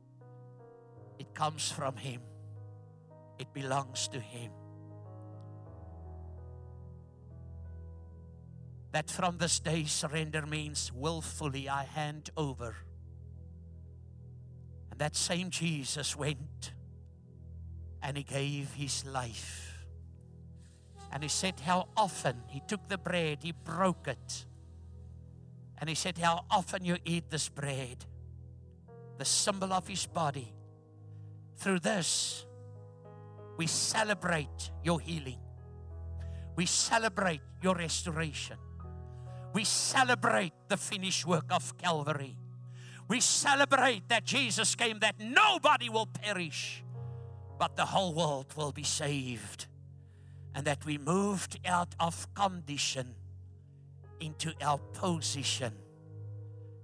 It comes from Him, it belongs to Him. That from this day, surrender means willfully I hand over. And that same Jesus went and He gave His life. And He said, How often He took the bread, He broke it. And He said, How often you eat this bread, the symbol of His body. Through this, we celebrate your healing. We celebrate your restoration. We celebrate the finished work of Calvary. We celebrate that Jesus came that nobody will perish, but the whole world will be saved. And that we moved out of condition into our position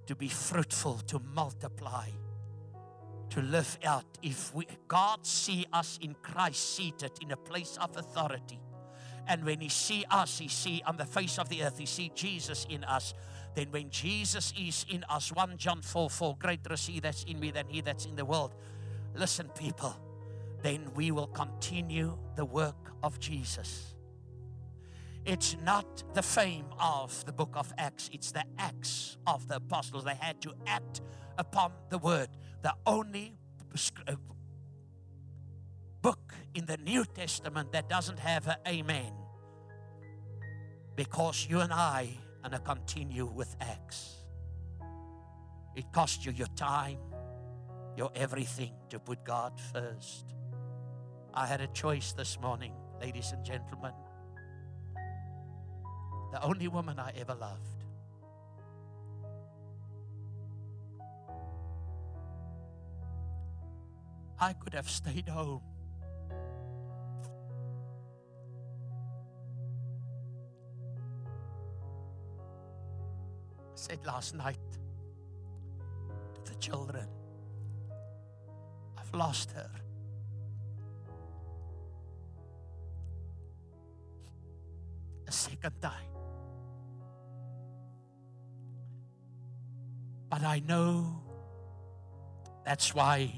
to be fruitful, to multiply, to live out. If we, God see us in Christ seated in a place of authority, and when he see us, he see on the face of the earth, he see Jesus in us. Then when Jesus is in us, 1 John 4 4, greater is he that's in me than he that's in the world. Listen, people, then we will continue the work of Jesus. It's not the fame of the book of Acts, it's the acts of the apostles. They had to act upon the word. The only uh, book in the New Testament that doesn't have an amen. Because you and I are going to continue with Acts. It cost you your time, your everything to put God first. I had a choice this morning, ladies and gentlemen. The only woman I ever loved. I could have stayed home said last night to the children, I've lost her. A second time. But I know that's why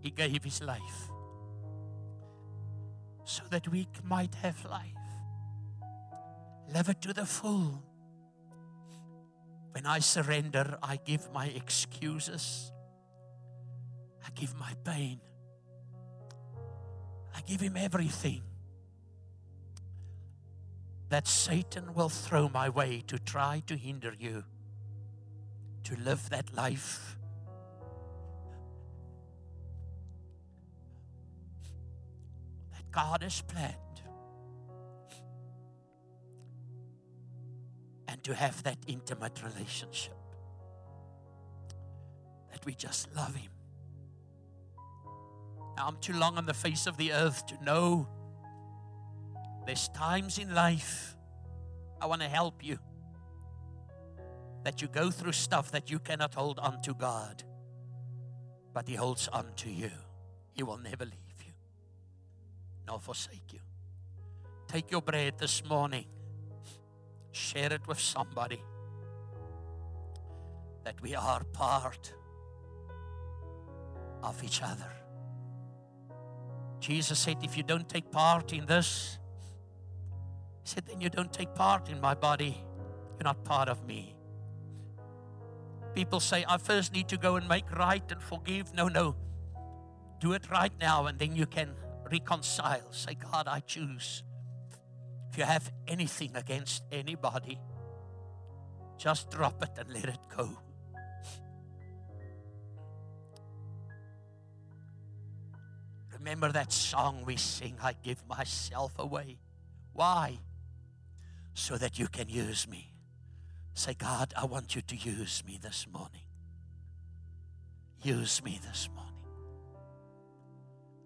he gave his life. So that we might have life. Live it to the full. When I surrender, I give my excuses. I give my pain. I give him everything that Satan will throw my way to try to hinder you to live that life. That God has planned. And to have that intimate relationship. That we just love Him. Now, I'm too long on the face of the earth to know there's times in life I want to help you that you go through stuff that you cannot hold on to God, but He holds on to you. He will never leave you nor forsake you. Take your bread this morning share it with somebody that we are part of each other. Jesus said, If you don't take part in this, He said, then you don't take part in my body. You're not part of me. People say, I first need to go and make right and forgive. No, no. Do it right now, and then you can reconcile. Say, God, I choose you have anything against anybody, just drop it and let it go. Remember that song we sing, I give myself away. Why? So that you can use me. Say, God, I want you to use me this morning. Use me this morning.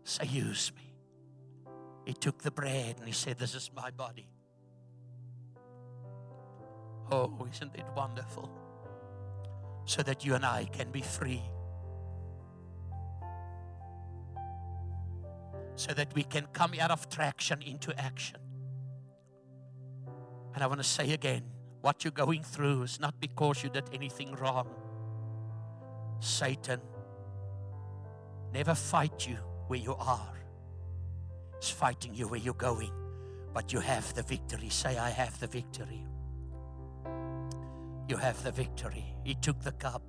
Say, use me. He took the bread and he said, This is my body. Oh, isn't it wonderful? So that you and I can be free. So that we can come out of traction into action. And I want to say again what you're going through is not because you did anything wrong. Satan never fight you where you are. He's fighting you where you're going. But you have the victory. Say, I have the victory. You have the victory. He took the cup.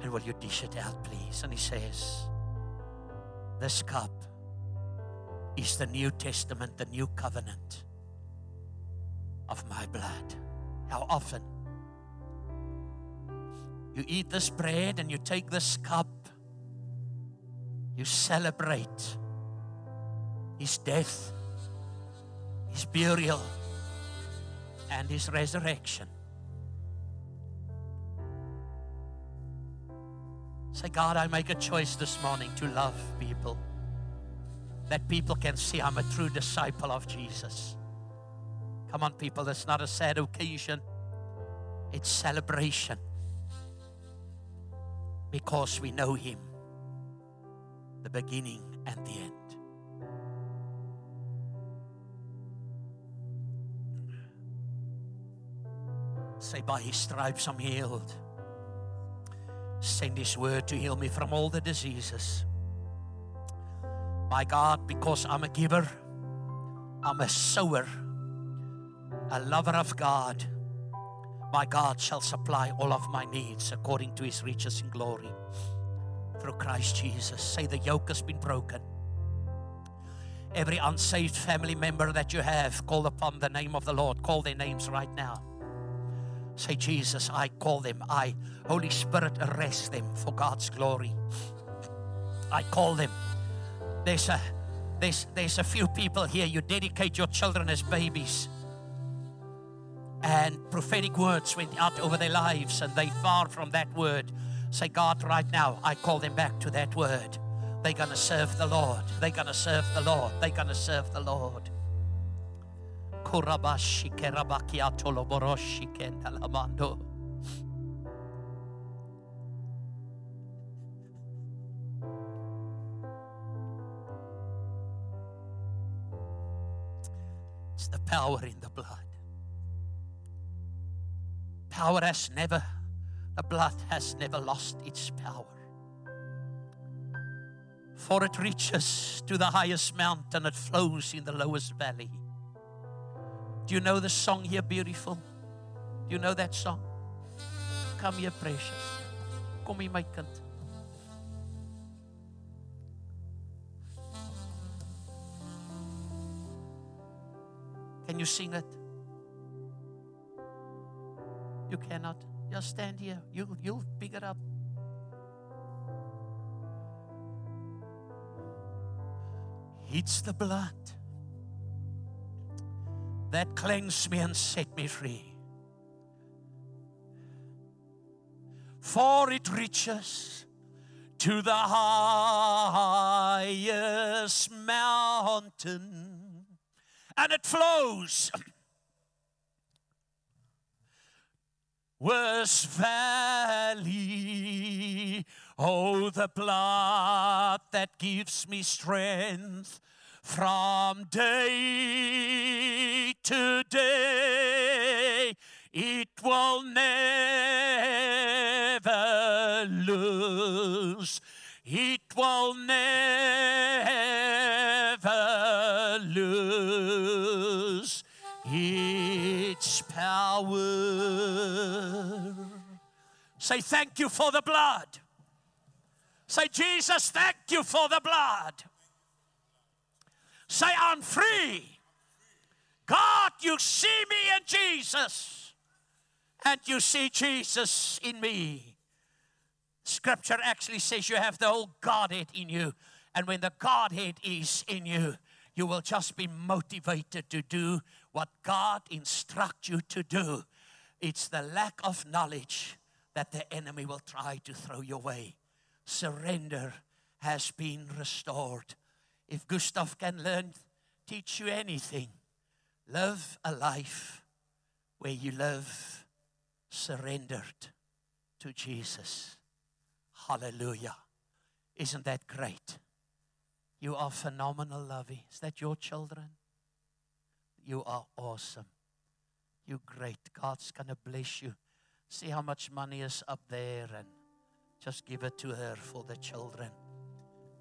And will you dish it out, please? And he says, This cup is the New Testament, the new covenant of my blood. How often you eat this bread and you take this cup, you celebrate his death, his burial, and his resurrection. Say, God, I make a choice this morning to love people. That people can see I'm a true disciple of Jesus. Come on, people, it's not a sad occasion, it's celebration because we know Him, the beginning and the end. Say, by His stripes I'm healed. Send His word to heal me from all the diseases. My God, because I'm a giver, I'm a sower, a lover of God my God shall supply all of my needs according to his riches in glory through Christ Jesus. Say, the yoke has been broken. Every unsaved family member that you have, call upon the name of the Lord. Call their names right now. Say, Jesus, I call them. I, Holy Spirit, arrest them for God's glory. I call them. There's a, there's, there's a few people here. You dedicate your children as babies and prophetic words went out over their lives and they far from that word. Say, God, right now, I call them back to that word. They're going to serve the Lord. They're going to serve the Lord. They're going to serve the Lord. It's the power in the blood power has never, the blood has never lost its power. For it reaches to the highest mountain, it flows in the lowest valley. Do you know the song here, beautiful? Do you know that song? Come here, precious. Kom hier, my kind. Can you sing it? You cannot. Just stand here. You'll, you'll pick it up. It's the blood that cleansed me and set me free. For it reaches to the highest mountain and it flows worst valley. Oh, the blood that gives me strength from day to day. It will never lose. It will never lose its power. Say, Thank you for the blood. Say, Jesus, thank you for the blood. Say, I'm free. God, you see me in Jesus, and you see Jesus in me. Scripture actually says you have the whole Godhead in you. And when the Godhead is in you, you will just be motivated to do what God instructs you to do. It's the lack of knowledge that the enemy will try to throw your way. Surrender has been restored. If Gustav can learn, teach you anything, live a life where you live surrendered to Jesus. Hallelujah. Isn't that great? You are phenomenal, Lovey. Is that your children? You are awesome. You great. God's going to bless you. See how much money is up there and just give it to her for the children.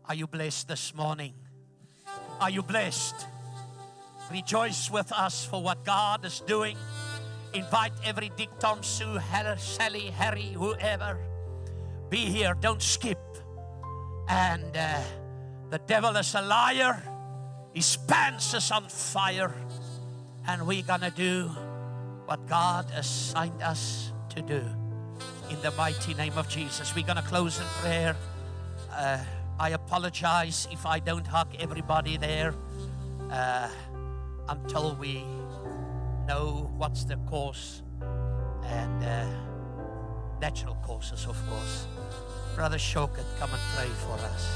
Are you blessed this morning? Are you blessed? Rejoice with us for what God is doing. Invite every Dick, Tom, Sue, Heather, Sally, Harry, whoever. Be here. Don't skip. And uh, the devil is a liar. His pants is on fire. And we're going to do what God assigned us to do. In the mighty name of Jesus. We're going to close in prayer. Uh, I apologize if I don't hug everybody there uh, until we know what's the cause and uh, natural causes, of course. Brother Shokat, come and pray for us.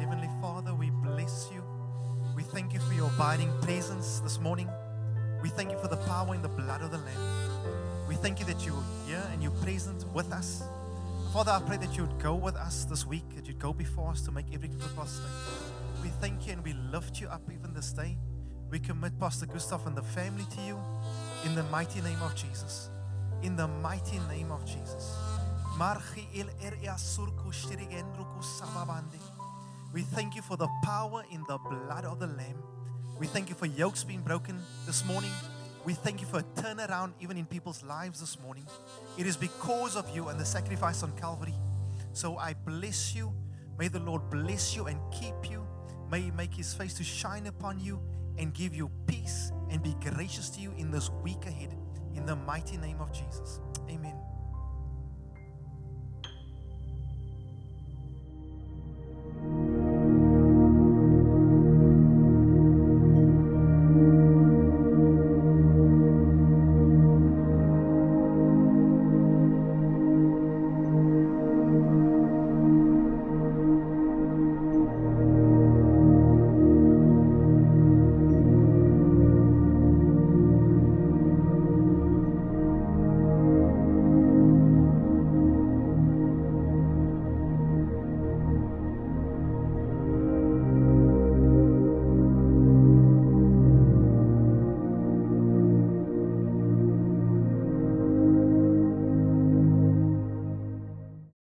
Heavenly Father, we bless you. We thank you for your abiding presence this morning. Power in the blood of the Lamb. We thank you that you're here and you're present with us. Father, I pray that you would go with us this week, that you'd go before us to make every straight. We thank you and we lift you up even this day. We commit Pastor Gustav and the family to you in the mighty name of Jesus. In the mighty name of Jesus. We thank you for the power in the blood of the Lamb. We thank you for yokes being broken this morning. We thank you for a turnaround even in people's lives this morning. It is because of you and the sacrifice on Calvary. So I bless you. May the Lord bless you and keep you. May He make His face to shine upon you and give you peace and be gracious to you in this week ahead. In the mighty name of Jesus. Amen.